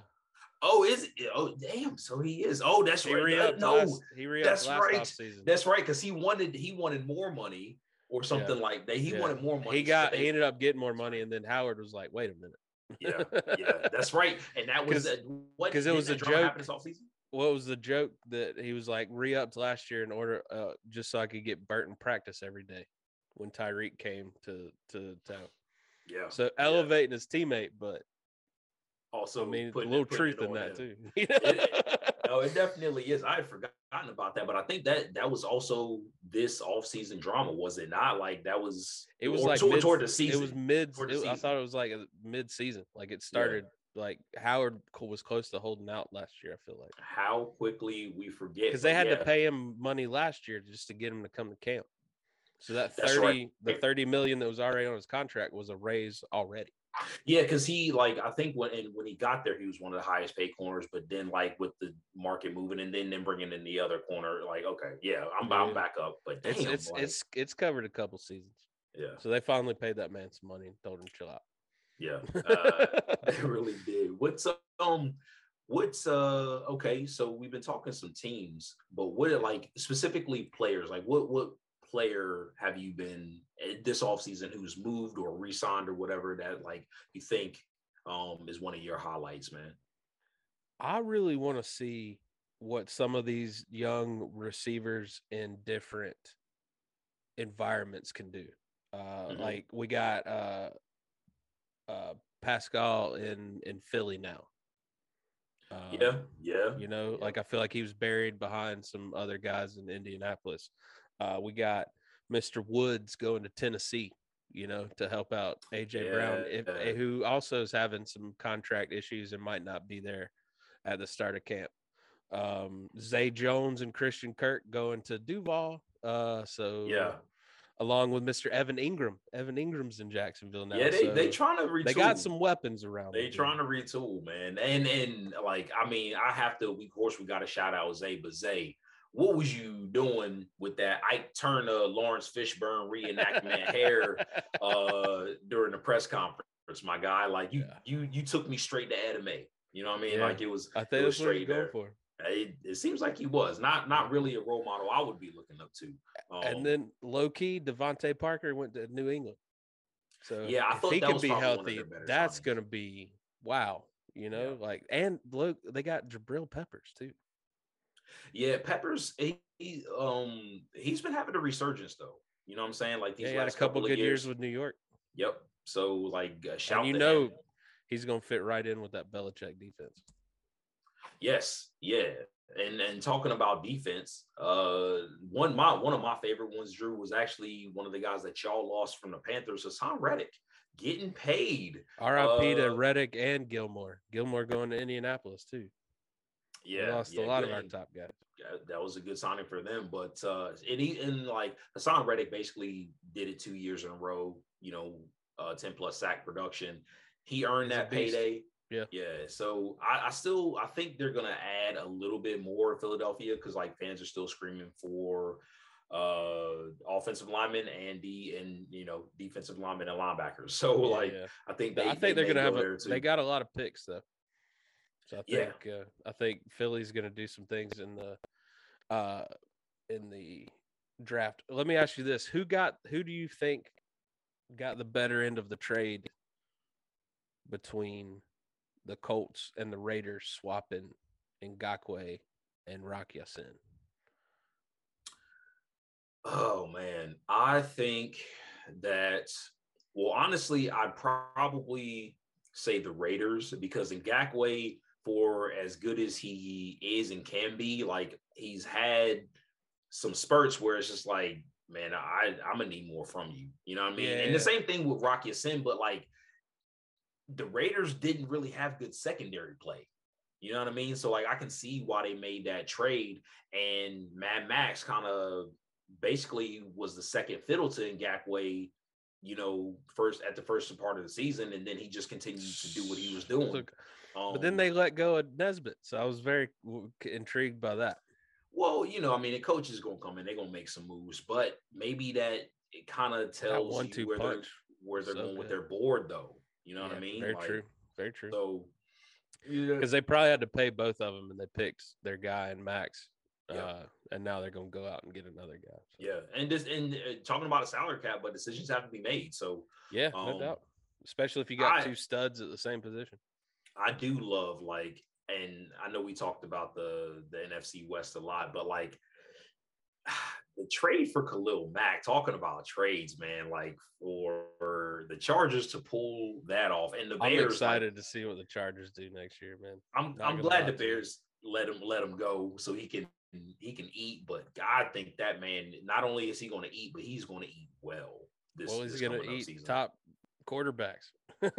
Oh, is it? Oh, damn! So he is. Oh, that's he right. No, last, he that's right. That's right. Because he wanted he wanted more money or something yeah. like that. He yeah. wanted more money. He got. So they, he ended up getting more money, and then Howard was like, "Wait a minute." yeah, yeah, that's right. And that was a, what because it was a joke. This season? What was the joke that he was like re-upped last year in order uh, just so I could get Burton practice every day when Tyreek came to to town. Yeah. So elevating yeah. his teammate, but also I mean a little truth in that him. too. it, no, it definitely is. I had forgotten about that, but I think that that was also this off-season drama, was it not? Like that was it was like toward, mid, toward the season. It was mid. It, I thought it was like a mid-season. Like it started. Like Howard was close to holding out last year. I feel like how quickly we forget because they had yeah. to pay him money last year just to get him to come to camp. So that 30, right. the 30 million that was already on his contract was a raise already. Yeah, because he like I think when when he got there, he was one of the highest paid corners. But then like with the market moving and then then bringing in the other corner, like okay, yeah, I'm, yeah. I'm back up. But damn, it's it's, like, it's it's covered a couple seasons. Yeah. So they finally paid that man some money and told him chill out. Yeah, uh, they really did. What's um, what's uh, okay? So we've been talking some teams, but what like specifically players? Like what what player have you been eh, this offseason who's moved or re-signed or whatever that like you think um is one of your highlights, man? I really want to see what some of these young receivers in different environments can do. Uh, mm-hmm. Like we got uh, uh, Pascal in in Philly now. Um, yeah, yeah. You know, like I feel like he was buried behind some other guys in Indianapolis. Uh, we got Mr. Woods going to Tennessee, you know, to help out AJ yeah, Brown, if, yeah. who also is having some contract issues and might not be there at the start of camp. Um, Zay Jones and Christian Kirk going to Duval. Uh, so yeah. Along with Mr. Evan Engram. Evan Engram's in Jacksonville now. Yeah, they so they trying to retool. They got some weapons around. They trying to retool, man. And and like I mean, I have to. We, of course, we got to shout out Zay, but Zay, what was you doing with that Ike Turner, Laurence Fishburne reenactment hair uh, during the press conference, my guy? Like you, yeah. you, you took me straight to anime. You know what I mean? Yeah. Like it was. I think was straight there. for. It, it, seems like he was not not really a role model I would be looking up to. Um, and then low key, DeVante Parker went to New England. So yeah, I if he could be healthy, that's going to be wow. You know, yeah. like and look, they got Jabril Peppers too. Yeah, Peppers. He, he um he's been having a resurgence though. You know what I'm saying? Like these yeah, he had a last couple, of good years. years with New York. Yep. So like uh, shout And you to know him. he's gonna fit right in with that Belichick defense. Yes, yeah. And and talking about defense, uh one my one of my favorite ones, Drew, was actually one of the guys that y'all lost from the Panthers, Haason Reddick, getting paid. RIP to Uh, Reddick and Gilmore. Gilmore going to Indianapolis too. We Yeah, lost yeah, a lot of our top guys. that- was a good signing for them. But uh and he and like Haason Reddick basically did it two years in a row, you know, uh 10 plus sack production. He earned He's that payday. Yeah. Yeah. So I, I still I think they're gonna add a little bit more Philadelphia because like fans are still screaming for uh offensive linemen and the and you know defensive linemen and linebackers. So Yeah, like yeah. I think they I think they are gonna go have a, they got a lot of picks though. So I Yeah. think uh, I think Philly's gonna do some things in the uh in the draft. Let me ask you this. Who got who do you think got the better end of the trade between the Colts and the Raiders swapping Ngakoue and Rock Ya-Sin? Oh man, I think that. Well, honestly, I'd probably say the Raiders because Ngakoue, for as good as he is and can be, like he's had some spurts where it's just like, man, I I'm gonna need more from you. You know what I mean? And the same thing with Rock Ya-Sin, but like the Raiders didn't really have good secondary play. You know what I mean? So like I can see why they made that trade, and Mad Max kind of basically was the second fiddle to Ngakoue, you know, first at the first part of the season, and then he just continued to do what he was doing. Look, but then Um, they let go of Nesbitt, so I was very intrigued by that. well, you know, I mean, the coach is gonna come in, they're gonna make some moves, but maybe that it kind of tells you where punch, they're where they're so going with their board, though. You know what I mean? Very Like, true. Very true. So, yeah, because they probably had to pay both of them, and they picked their guy and Max. Yeah. Uh, and now they're gonna go out and get another guy. So, yeah, and just and uh, talking about a salary cap, but decisions have to be made. So yeah, no Um, doubt. Especially if you got I- two studs at the same position. I do love like, and I know we talked about the the NFC West a lot, but like the trade for Khalil Mack, talking about trades, man, like for the Chargers to pull that off, and the I'm Bears, like, excited to see what the Chargers do next year, man. I'm Not I'm glad the to you. Bears let him let him go so he can he can eat. But I think that man, not only is he going to eat, but he's going to eat well. This, well, he's gonna eat season. top quarterbacks.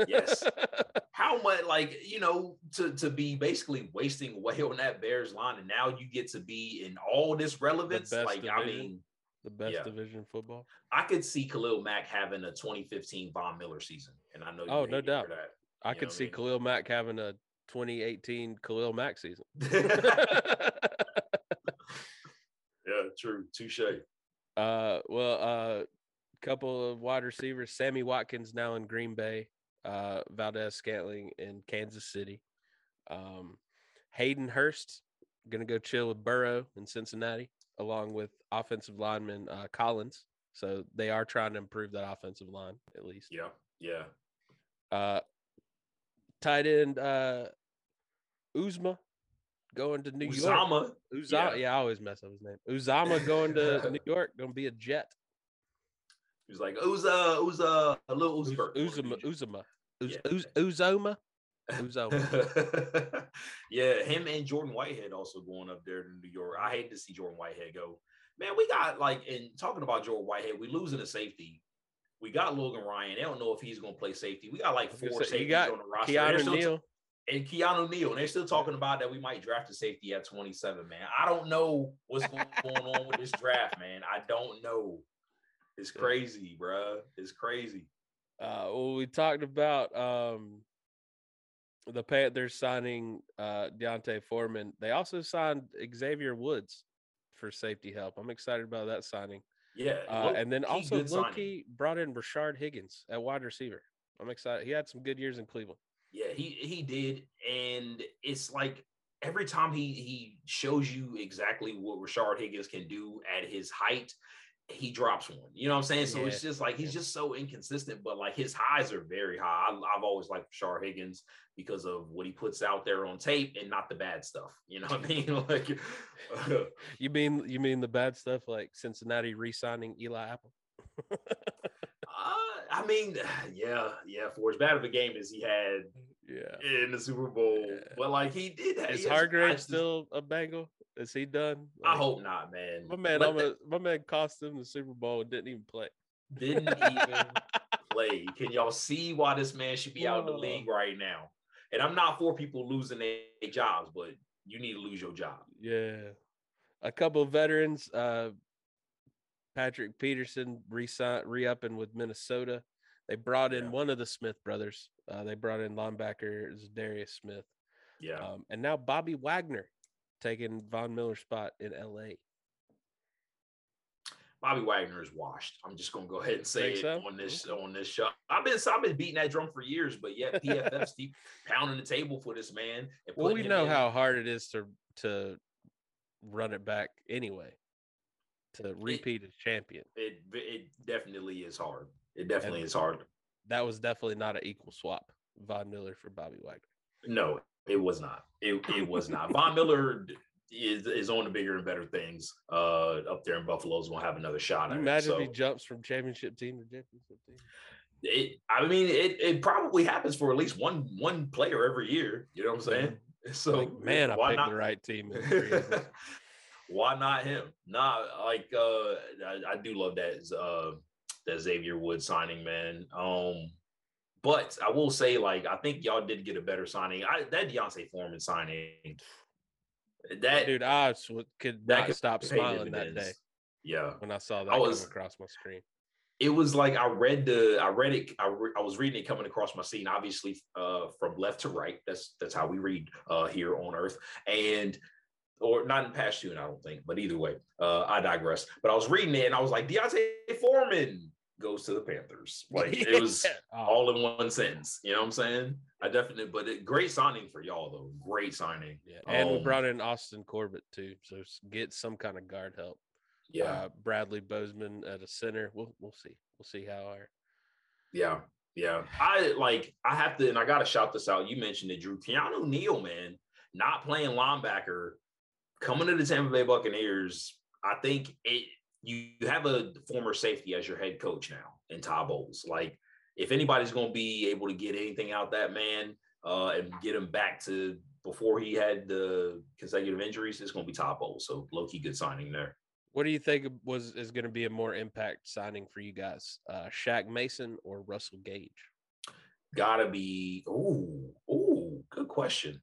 Yes. How much, like you know, to to be basically wasting away on that Bears line, and now you get to be in all this relevance. Like I mean, the best Yeah. division football. I could see Khalil Mack having a 2015 Von Miller season, and I know. You Oh, no doubt. that. I could what I see mean? Khalil Mack having a 2018 Khalil Mack season. yeah, true. Touche. Uh, well, uh, couple of wide receivers. Sammy Watkins now in Green Bay. Uh, Valdes-Scantling in Kansas City. Um, Hayden Hurst gonna go chill with Burrow in Cincinnati, along with offensive lineman uh, Collins. So they are trying to improve that offensive line at least. Yeah, yeah. Uh, tight end uh, Uzma going to New York. Uzama. Uzama, yeah. yeah. I always mess up his name. Uzama going to New York, gonna be a Jet. He's like Uza, Uza, a little Uz- Uzberg. Uzama, Uzama, Uz- Yeah. Uz- Uzomah, Uzomah. yeah, him and Jordan Whitehead also going up there to New York. I hate to see Jordan Whitehead go. Man, we got like, in talking about Jordan Whitehead, we losing a safety. We got Logan Ryan. They don't know if he's going to play safety. We got like I was gonna four say, safeties on the roster. Keanu Neal. and Keanu Neal, and they're still talking about that we might draft a safety at 27, man. I don't know what's going on with this draft, man. I don't know. It's crazy, bruh. It's crazy. Uh, well, we talked about um, the Panthers signing uh, D'Onta Foreman. They also signed Xavier Woods for safety help. I'm excited about that signing. Yeah. Uh, and then also. Loki brought in Rashard Higgins at wide receiver. I'm excited. He had some good years in Cleveland. Yeah, he he did, and it's like every time he he shows you exactly what Rashard Higgins can do at his height, he drops one. You know what I'm saying? So it's just like he's just so inconsistent, but like his highs are very high. I, I've always liked Rashard Higgins because of what he puts out there on tape and not the bad stuff. You know what I mean? like, You mean you mean the bad stuff like Cincinnati re-signing Eli Apple? Uh, I mean, yeah, yeah. For as bad of a game as he had yeah. in the Super Bowl, Yeah. but like he did. have- Is he Hargrave just- still a Bengal? Is he done? I hope not, man. My man, my man cost him the Super Bowl and didn't even play. didn't even play. Can y'all see why this man should be out of the league right now? And I'm not for people losing their jobs, but you need to lose your job. Yeah. A couple of veterans, uh Patrick Peterson re-upping with Minnesota. They brought in Yeah. one of the Smith brothers. Uh, they brought in linebacker Darius Smith. Yeah. Um, and now Bobby Wagner taking Von Miller's spot in LA. Bobby Wagner is washed. I'm just gonna go ahead and say it so? on this on this show. I've been I've been beating that drum for years, but yet PFF's keep pounding the table for this man. Well, we know in. how hard it is to to run it back anyway. To repeat as champion. it it definitely is hard. It definitely is hard. That was definitely not an equal swap. Von Miller for Bobby Wagner. No, it was not. It it was not. Von Miller is is on the bigger and better things. Uh, up there in Buffalo. Buffalo's gonna have another shot. At imagine it. if he jumps from championship team to championship team? it, I mean, it it probably happens for at least one one player every year. You know what I'm saying? So. Like, man, I picked not? the right team. in free agency. Why not him? Not like uh I, I do love that uh that Xavier Wood signing, man. Um but I will say, like, I think y'all did get a better signing. I that D'Onta Foreman signing, that Dude, I could that not could stop smiling that day Yeah, when I saw that I was- come across my screen. it was like I read the I read it I, re- I was reading it coming across my scene obviously uh from left to right that's that's how we read uh here on earth and or not in Pashtun I don't think but either way uh I digress but I was reading it and I was like D'Onta Foreman goes to the Panthers like it was Oh, all in one sentence you know what I'm saying I definitely but it, great signing for y'all though great signing yeah. And we um, brought in Austin Corbett too, so get some kind of guard help. yeah Uh, Bradley Bozeman at a center. We'll we'll see. We'll see how our Yeah, yeah. I like I have to, and I gotta shout this out. You mentioned it, Drew. Keanu Neal, man, not playing linebacker, coming to the Tampa Bay Buccaneers. I think it you have a former safety as your head coach now in Todd Bowles. Like, if anybody's gonna be able to get anything out that man uh and get him back to before he had the consecutive injuries, it's gonna be Todd Bowles. So low key good signing there. What do you think was is going to be a more impact signing for you guys, uh, Shaq Mason or Russell Gage? gotta be ooh, ooh, good question.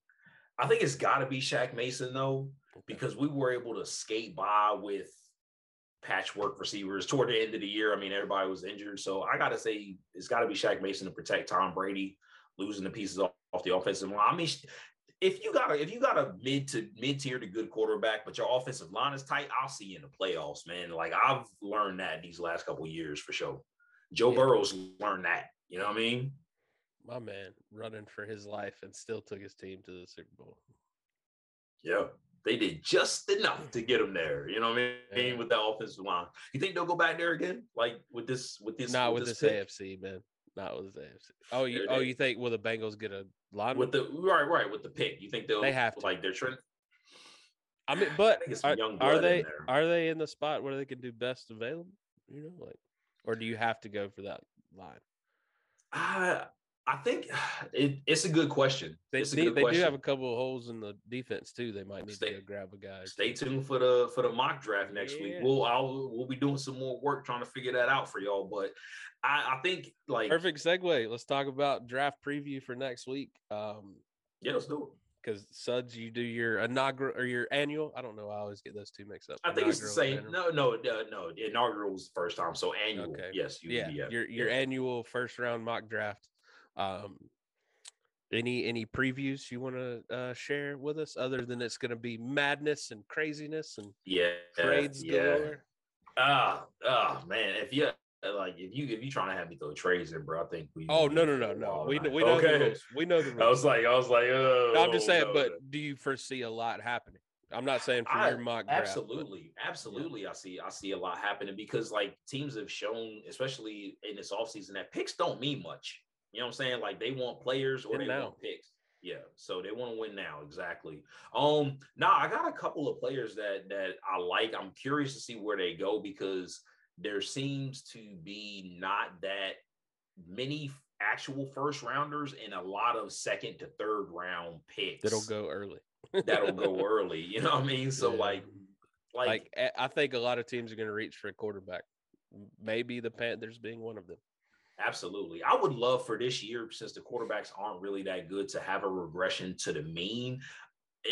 I think it's gotta be Shaq Mason though, because we were able to skate by with patchwork receivers toward the end of the year. I mean, everybody was injured. So I gotta say it's gotta be Shaq Mason to protect Tom Brady, losing the pieces off, off the offensive line. I mean, if you got a if you got a mid to mid tier to good quarterback, but your offensive line is tight, I'll see you in the playoffs, man. Like I've learned that these last couple of years for sure. Joe Yeah. Burrow's learned that. You know what I mean? My man running for his life and still took his team to the Super Bowl. Yeah, they did just enough to get him there. You know what I mean? Yeah. With that offensive line, you think they'll go back there again? Like with this, with this, Not with this pick? AFC, man. Not with this AFC. Oh, you oh you think will the Bengals get a line With the right, right, with the pick, you think they'll They have to. like they're trying. I mean, but some are, are they are they in the spot where they can do best available? You know, like, or do you have to go for that line? I I think it, it's a good question. They good they do question. have a couple of holes in the defense too. They might need Stay- to grab a guy. Stay tuned for the for the mock draft next week. We'll I'll we'll be doing some more work trying to figure that out for y'all. But I, I think like Perfect segue. Let's talk about draft preview for next week. Um, yeah, let's do it. because Suds, you do your inaugural or your annual. I don't know. I always get those two mixed up. I think it's the same. No, no, no, no. Inaugural was the first time, so annual. Okay. Yes, you, yeah, yeah, your your yeah. annual first round mock draft. Um, any any previews you want to uh, share with us other than it's going to be madness and craziness and yeah, trades yeah. galore? Ah, ah, man. If you like, if you if you trying to have me throw trades in, bro, I think we. Oh no no no no. We know, we know okay. the rules. We know the I was like, I was like, oh, No, I'm just saying, no, but no. do you foresee a lot happening? I'm not saying for I- your mock draft. but- absolutely, absolutely. I see, I see a lot happening because like teams have shown, especially in this offseason, that picks don't mean much. You know what I'm saying? Like they want players or they now. want picks. Yeah, so they want to win now. Exactly. Um, now I got a couple of players that that I like. I'm curious to see where they go because there seems to be not that many actual first rounders and a lot of second to third round picks that'll go early. that'll go early. You know what I mean? So Yeah. like, like, Like I think a lot of teams are going to reach for a quarterback. Maybe the Panthers being one of them. Absolutely. I would love for this year, since the quarterbacks aren't really that good, to have a regression to the mean.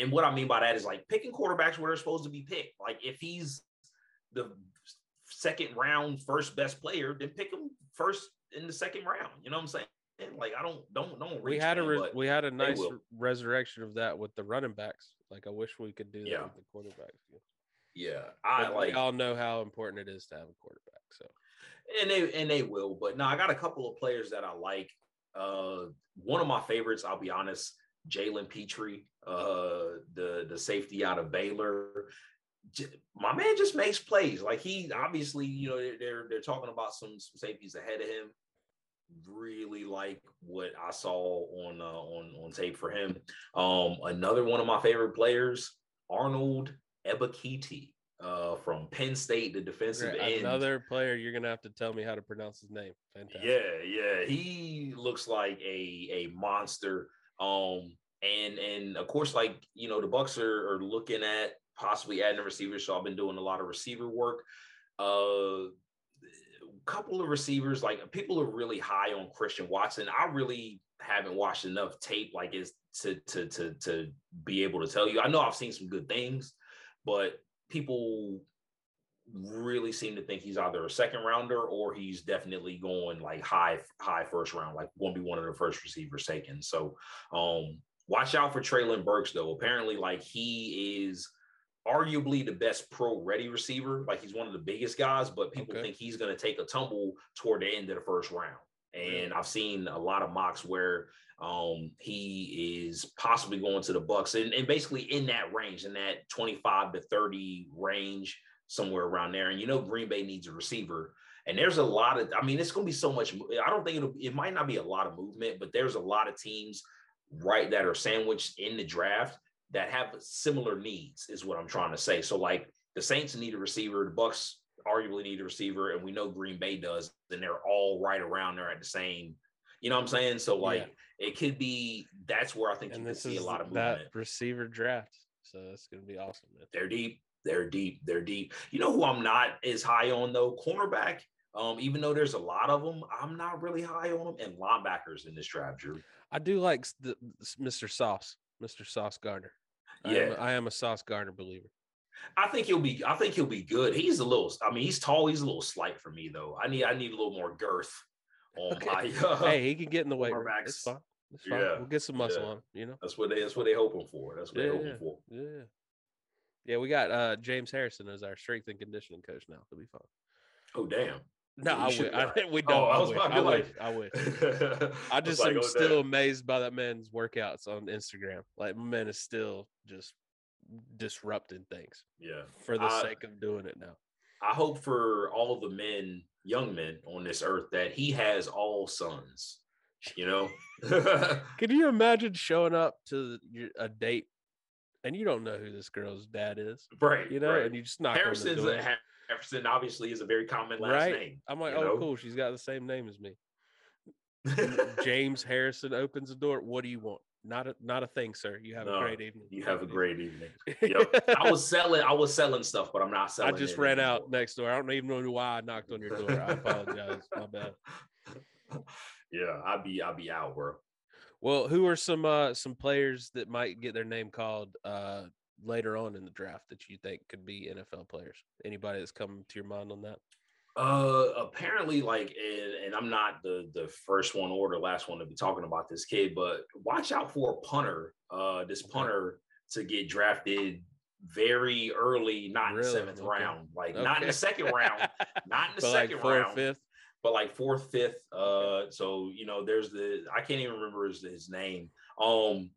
And what I mean by that is like picking quarterbacks where they're supposed to be picked. Like if he's the second round first best player, then pick him first in the second round. You know what I'm saying? Like I don't don't don't We had a re- we had a nice resurrection of that with the running backs. Like I wish we could do that Yeah. with the quarterbacks. yeah, I But like we all know how important it is to have a quarterback. So and they and they will. But no, I got a couple of players that I like. Uh, one of my favorites, I'll be honest, Jalen Pitre, uh, the the safety out of Baylor. J- My man just makes plays. Like he obviously, you know, they're they're, they're talking about some, some safeties ahead of him. Really like what I saw on uh, on on tape for him. Um, another one of my favorite players, Arnold Ebiketie, uh, from Penn State, the defensive Great. end. another player, you're gonna have to tell me how to pronounce his name. Fantastic. Yeah, yeah, he looks like a a monster. Um, and and of course, like you know, the Bucs are, are looking at possibly adding a receiver. So I've been doing a lot of receiver work. Uh, a couple of receivers, like people are really high on Christian Watson. I really haven't watched enough tape, like is to to to to be able to tell you. I know I've seen some good things, but people really seem to think he's either a second rounder or he's definitely going like high high first round, like won't be one of the first receivers taken. So um watch out for Treylon Burks though. Apparently, like he is arguably the best pro ready receiver. Like he's one of the biggest guys, but people Okay. think he's going to take a tumble toward the end of the first round. And I've seen a lot of mocks where um he is possibly going to the Bucs and, and basically in that range, in that 25 to 30 range, somewhere around there. And you know, Green Bay needs a receiver. And there's a lot of, I mean, it's going to be so much. I don't think it'll, it might not be a lot of movement, but there's a lot of teams right that are sandwiched in the draft that have similar needs, is what I'm trying to say. So, like the Saints need a receiver, the Bucs arguably need a receiver, and we know Green Bay does, and they're all right around there at the same. You know what I'm saying? So, like, it could be that's where I think And you can this see a lot of that movement. receiver draft. So that's gonna be awesome, man. They're deep. They're deep. They're deep. You know who I'm not as high on though? Cornerback. Um, even though there's a lot of them, I'm not really high on them. And linebackers in this draft, Drew. I do like the, Mr. Sauce, Mr. Sauce Gardner. I am, Yeah. I am a Sauce Gardner believer. I think he'll be. I think he'll be good. He's a little. I mean, he's tall. He's a little slight for me though. I need. I need a little more girth on Okay. my. Hey, he can get in the room. It's fine. It's fine. Yeah, We'll get some muscle yeah. on him, you know? That's what they. That's what they hoping for. That's what Yeah, they're hoping for. Yeah. Yeah, we got uh James Harrison as our strength and conditioning coach now. It'll be fun. Oh damn. No, I, should wi- I we Oh, don't. I I, was wish. I be wish. like- I wish. I I just like, am oh, still damn. amazed by that man's workouts on Instagram. Like my man is still just disrupting things Yeah. for the I- sake of doing it now. I hope for all the men, young men on this earth, that he has all sons. You know, Can you imagine showing up to a date and you don't know who this girl's dad is? right? You know, right. and you just knock on the Harrison's door. a, Harrison obviously is a very common last Right. name. I'm like, oh, know? cool. She's got the same name as me. James Harrison opens the door. What do you want? Not a not a thing, sir. You have No, a great evening. you have a great evening. Yep. I was selling, I was selling stuff, but I'm not selling. I just ran anymore. out next door. I don't even know why I knocked on your door. I apologize. My bad. Yeah, I'd be, I'd be out, bro. Well, who are some uh some players that might get their name called uh later on in the draft that you think could be NFL players? Anybody that's come to your mind on that? Uh, apparently, like, and, and I'm not the the first one or the last one to be talking about this kid, but watch out for a punter. Uh, this punter to get drafted very early, not in the seventh Okay. round, like not in the second round, not in the But like second fourth, round, fifth. but like fourth, fifth. Uh, so you know, there's the I can't even remember his, his name. Um,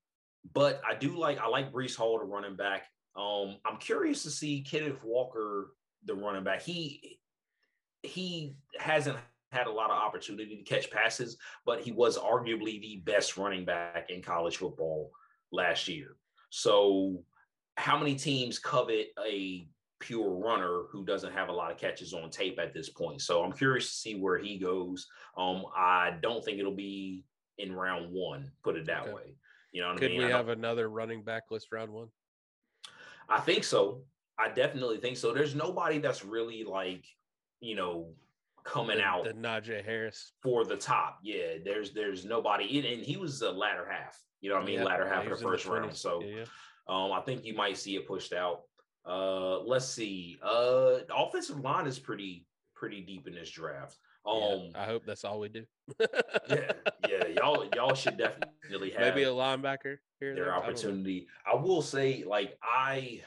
but I do like I like Breece Hall, the running back. Um, I'm curious to see Kenneth Walker, the running back. He he hasn't had a lot of opportunity to catch passes, but he was arguably the best running back in college football last year. So, how many teams covet a pure runner who doesn't have a lot of catches on tape at this point. So I'm curious to see where he goes. Um, I don't think it'll be in round one, put it that Okay. way. You know what Could I mean? we have another running back list round one? I think so. I definitely think so. There's nobody that's really like, you know, coming The- out The Najee Harris. for the top. Yeah, there's there's nobody and, and he was the latter half. You know what I mean? Yeah, latter half of the first round. So yeah, yeah. um, I think you might see it pushed out. Uh, let's see. Uh, the offensive line is pretty pretty deep in this draft. Um, I hope that's all we do. yeah, yeah, y'all y'all should definitely have Maybe a linebacker here. their there, I opportunity. I will say, like I,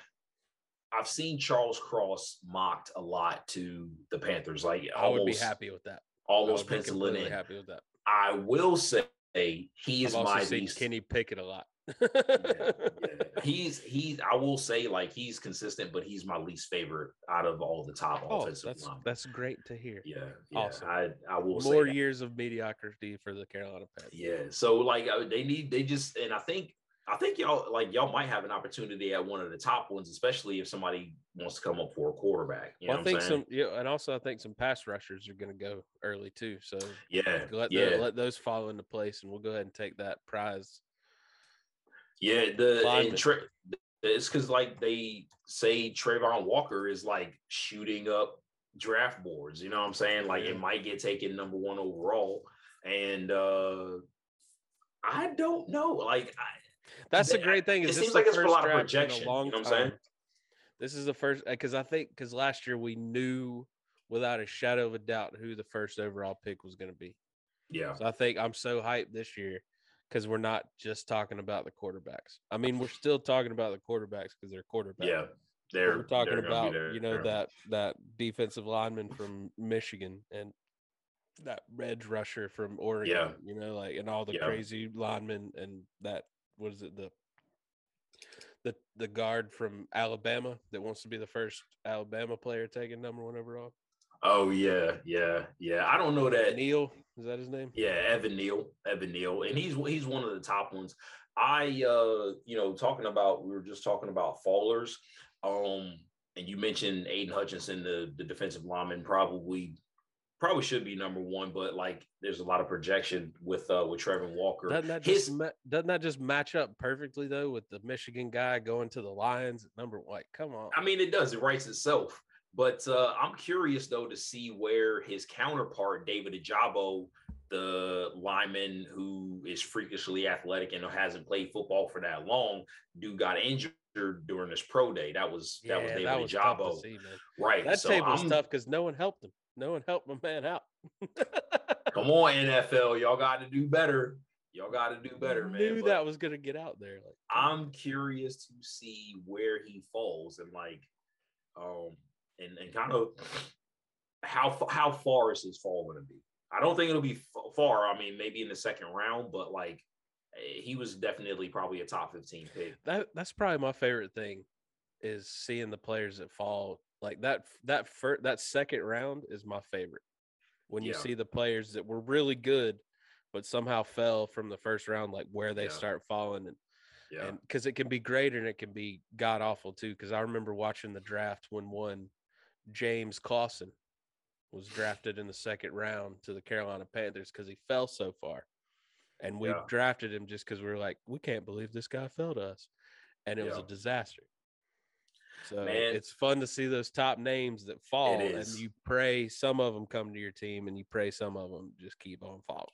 I've seen Charles Cross mocked a lot to the Panthers. Like I would be happy with that. Almost penciling in. happy with that. I will say he is I've also my seen least. Kenny Pickett a lot. yeah, yeah. He's he's. I will say like he's consistent, but he's my least favorite out of all the top Oh, offensive that's line. that's great to hear. Yeah, yeah. awesome. I I will say More years of mediocrity for the Carolina Panthers. Yeah. So like uh, they need they just and I think I think y'all like y'all might have an opportunity at one of the top ones, especially if somebody wants to come up for a quarterback. You Well, know I what I'm think saying? some, yeah, and also I think some pass rushers are going to go early too. So yeah, let yeah, the, let those fall into place, and we'll go ahead and take that prize. yeah. The Tra- it's because like they say Travon Walker is like shooting up draft boards. You know what I'm saying? Like Yeah. it might get taken number one overall, and uh I don't know. Like I, That's the great thing. it Is this seems like it's a lot of projection, you know what I'm time. saying? This is the first uh, because I think because last year we knew without a shadow of a doubt who the first overall pick was going to be. yeah, So I think I'm so hyped this year because we're not just talking about the quarterbacks. I mean, we're still talking about the quarterbacks because they're quarterbacks. yeah. They're we're talking they're about there. you know that that defensive lineman from Michigan and that edge rusher from Oregon. Yeah. You know, like and all the Yeah. crazy linemen and that what is it the the the guard from Alabama that wants to be the first Alabama player taking number one overall. Oh yeah, yeah, yeah. I don't know that. Neal is that his name? Yeah, Evan Neal, Evan Neal, and he's he's one of the top ones. I uh, you know, talking about we were just talking about fallers. Um, and you mentioned Aidan Hutchinson, the the defensive lineman, probably probably should be number one, but like there's a lot of projection with uh with Travon Walker. Doesn't that His just ma- doesn't that just match up perfectly though with the Michigan guy going to the Lions at number like come on. I mean, it does. It writes itself. But uh, I'm curious though to see where his counterpart, David Ojabo, the lineman who is freakishly athletic and hasn't played football for that long, dude got injured during this pro day. That was that was David that was tough to Ojabo, see, right? That so tape was I'm- tough because no one helped him. No one helped my man out. Come on, NFL, y'all got to do better. Y'all got to do better, man. Knew But that was gonna get out there. Like I'm curious to see where he falls and like, um, and and kind of how how far is his fall to be? I don't think it'll be far. I mean, maybe in the second round, but like, Eh, he was definitely probably a top fifteen pick. that that's probably my favorite thing is seeing the players that fall like that that first that second round is my favorite when you Yeah. see the players that were really good but somehow fell from the first round like where they Yeah. start falling and Yeah, and because it can be great and it can be god awful too because i remember watching the draft when one james clausen was drafted in the second round to the carolina panthers because he fell so far and we Yeah. drafted him just because we were like we can't believe this guy fell to us and it was a disaster so Man. it's fun to see those top names that fall and you pray some of them come to your team and you pray some of them just keep on falling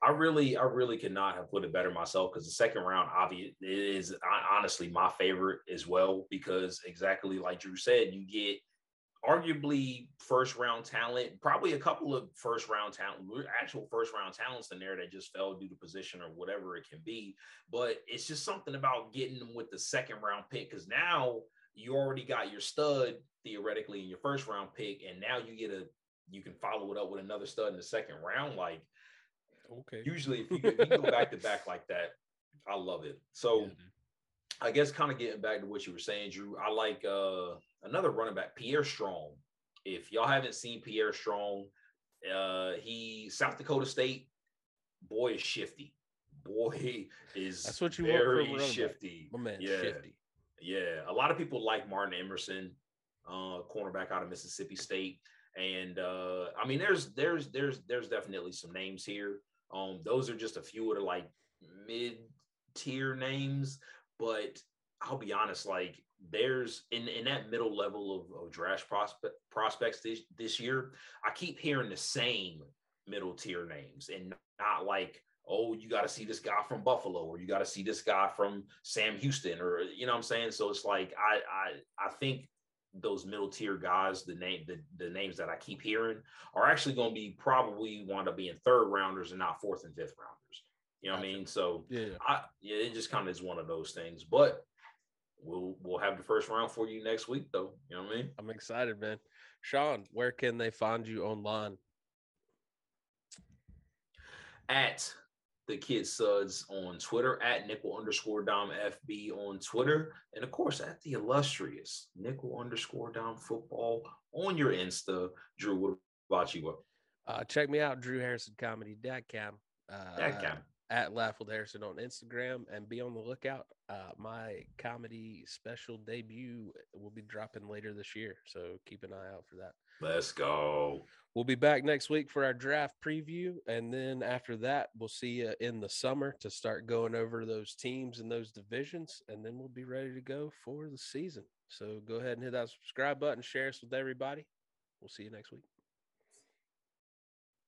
I really, I really could not have put it better myself because the second round, obvious, is honestly my favorite as well because exactly like Drew said, you get arguably first round talent, probably a couple of first round talent, actual first round talents in there that just fell due to position or whatever it can be. But it's just something about getting them with the second round pick because now you already got your stud theoretically in your first round pick, and now you get a you can follow it up with another stud in the second round, like okay usually if you, go- if you go back to back like that, I love it. So Yeah. I guess kind of getting back to what you were saying, Drew, I like uh another running back, Pierre Strong. If y'all haven't seen Pierre Strong, uh he South Dakota State, boy is shifty. Boy is That's what you want from a very shifty. my man yeah, shifty yeah. A lot of people like Martin Emerson. uh, cornerback out of Mississippi State. And uh, I mean, there's there's there's there's definitely some names here. Um, those are just a few of the like mid tier names, but I'll be honest, like there's in, in that middle level of, of draft prospect prospects this, this year, I keep hearing the same middle tier names and not like, oh, you got to see this guy from Buffalo or you got to see this guy from Sam Houston or you know what I'm saying? So it's like I I I think those middle tier guys, the name the, the names that I keep hearing are actually going to be probably want to being third rounders and not fourth and fifth rounders. You know what I mean? So Yeah. I yeah, it just kind of is one of those things. But we'll we'll have the first round for you next week though. You know what I mean? I'm excited, man. Sean, where can they find you online? At the Kid Suds on Twitter, at nickel underscore dom FB on Twitter, and of course at the illustrious nickel underscore dom football on your Insta. Drew, what about you? Uh, check me out, drewharrisoncomedy.com. Uh, guy. At Laugh with Harrison on Instagram and be on the lookout. Uh, my comedy special debut will be dropping later this year. So keep an eye out for that. Let's go. We'll be back next week for our draft preview. And then after that, we'll see you in the summer to start going over those teams and those divisions. And then we'll be ready to go for the season. So go ahead and hit that subscribe button, share us with everybody. We'll see you next week.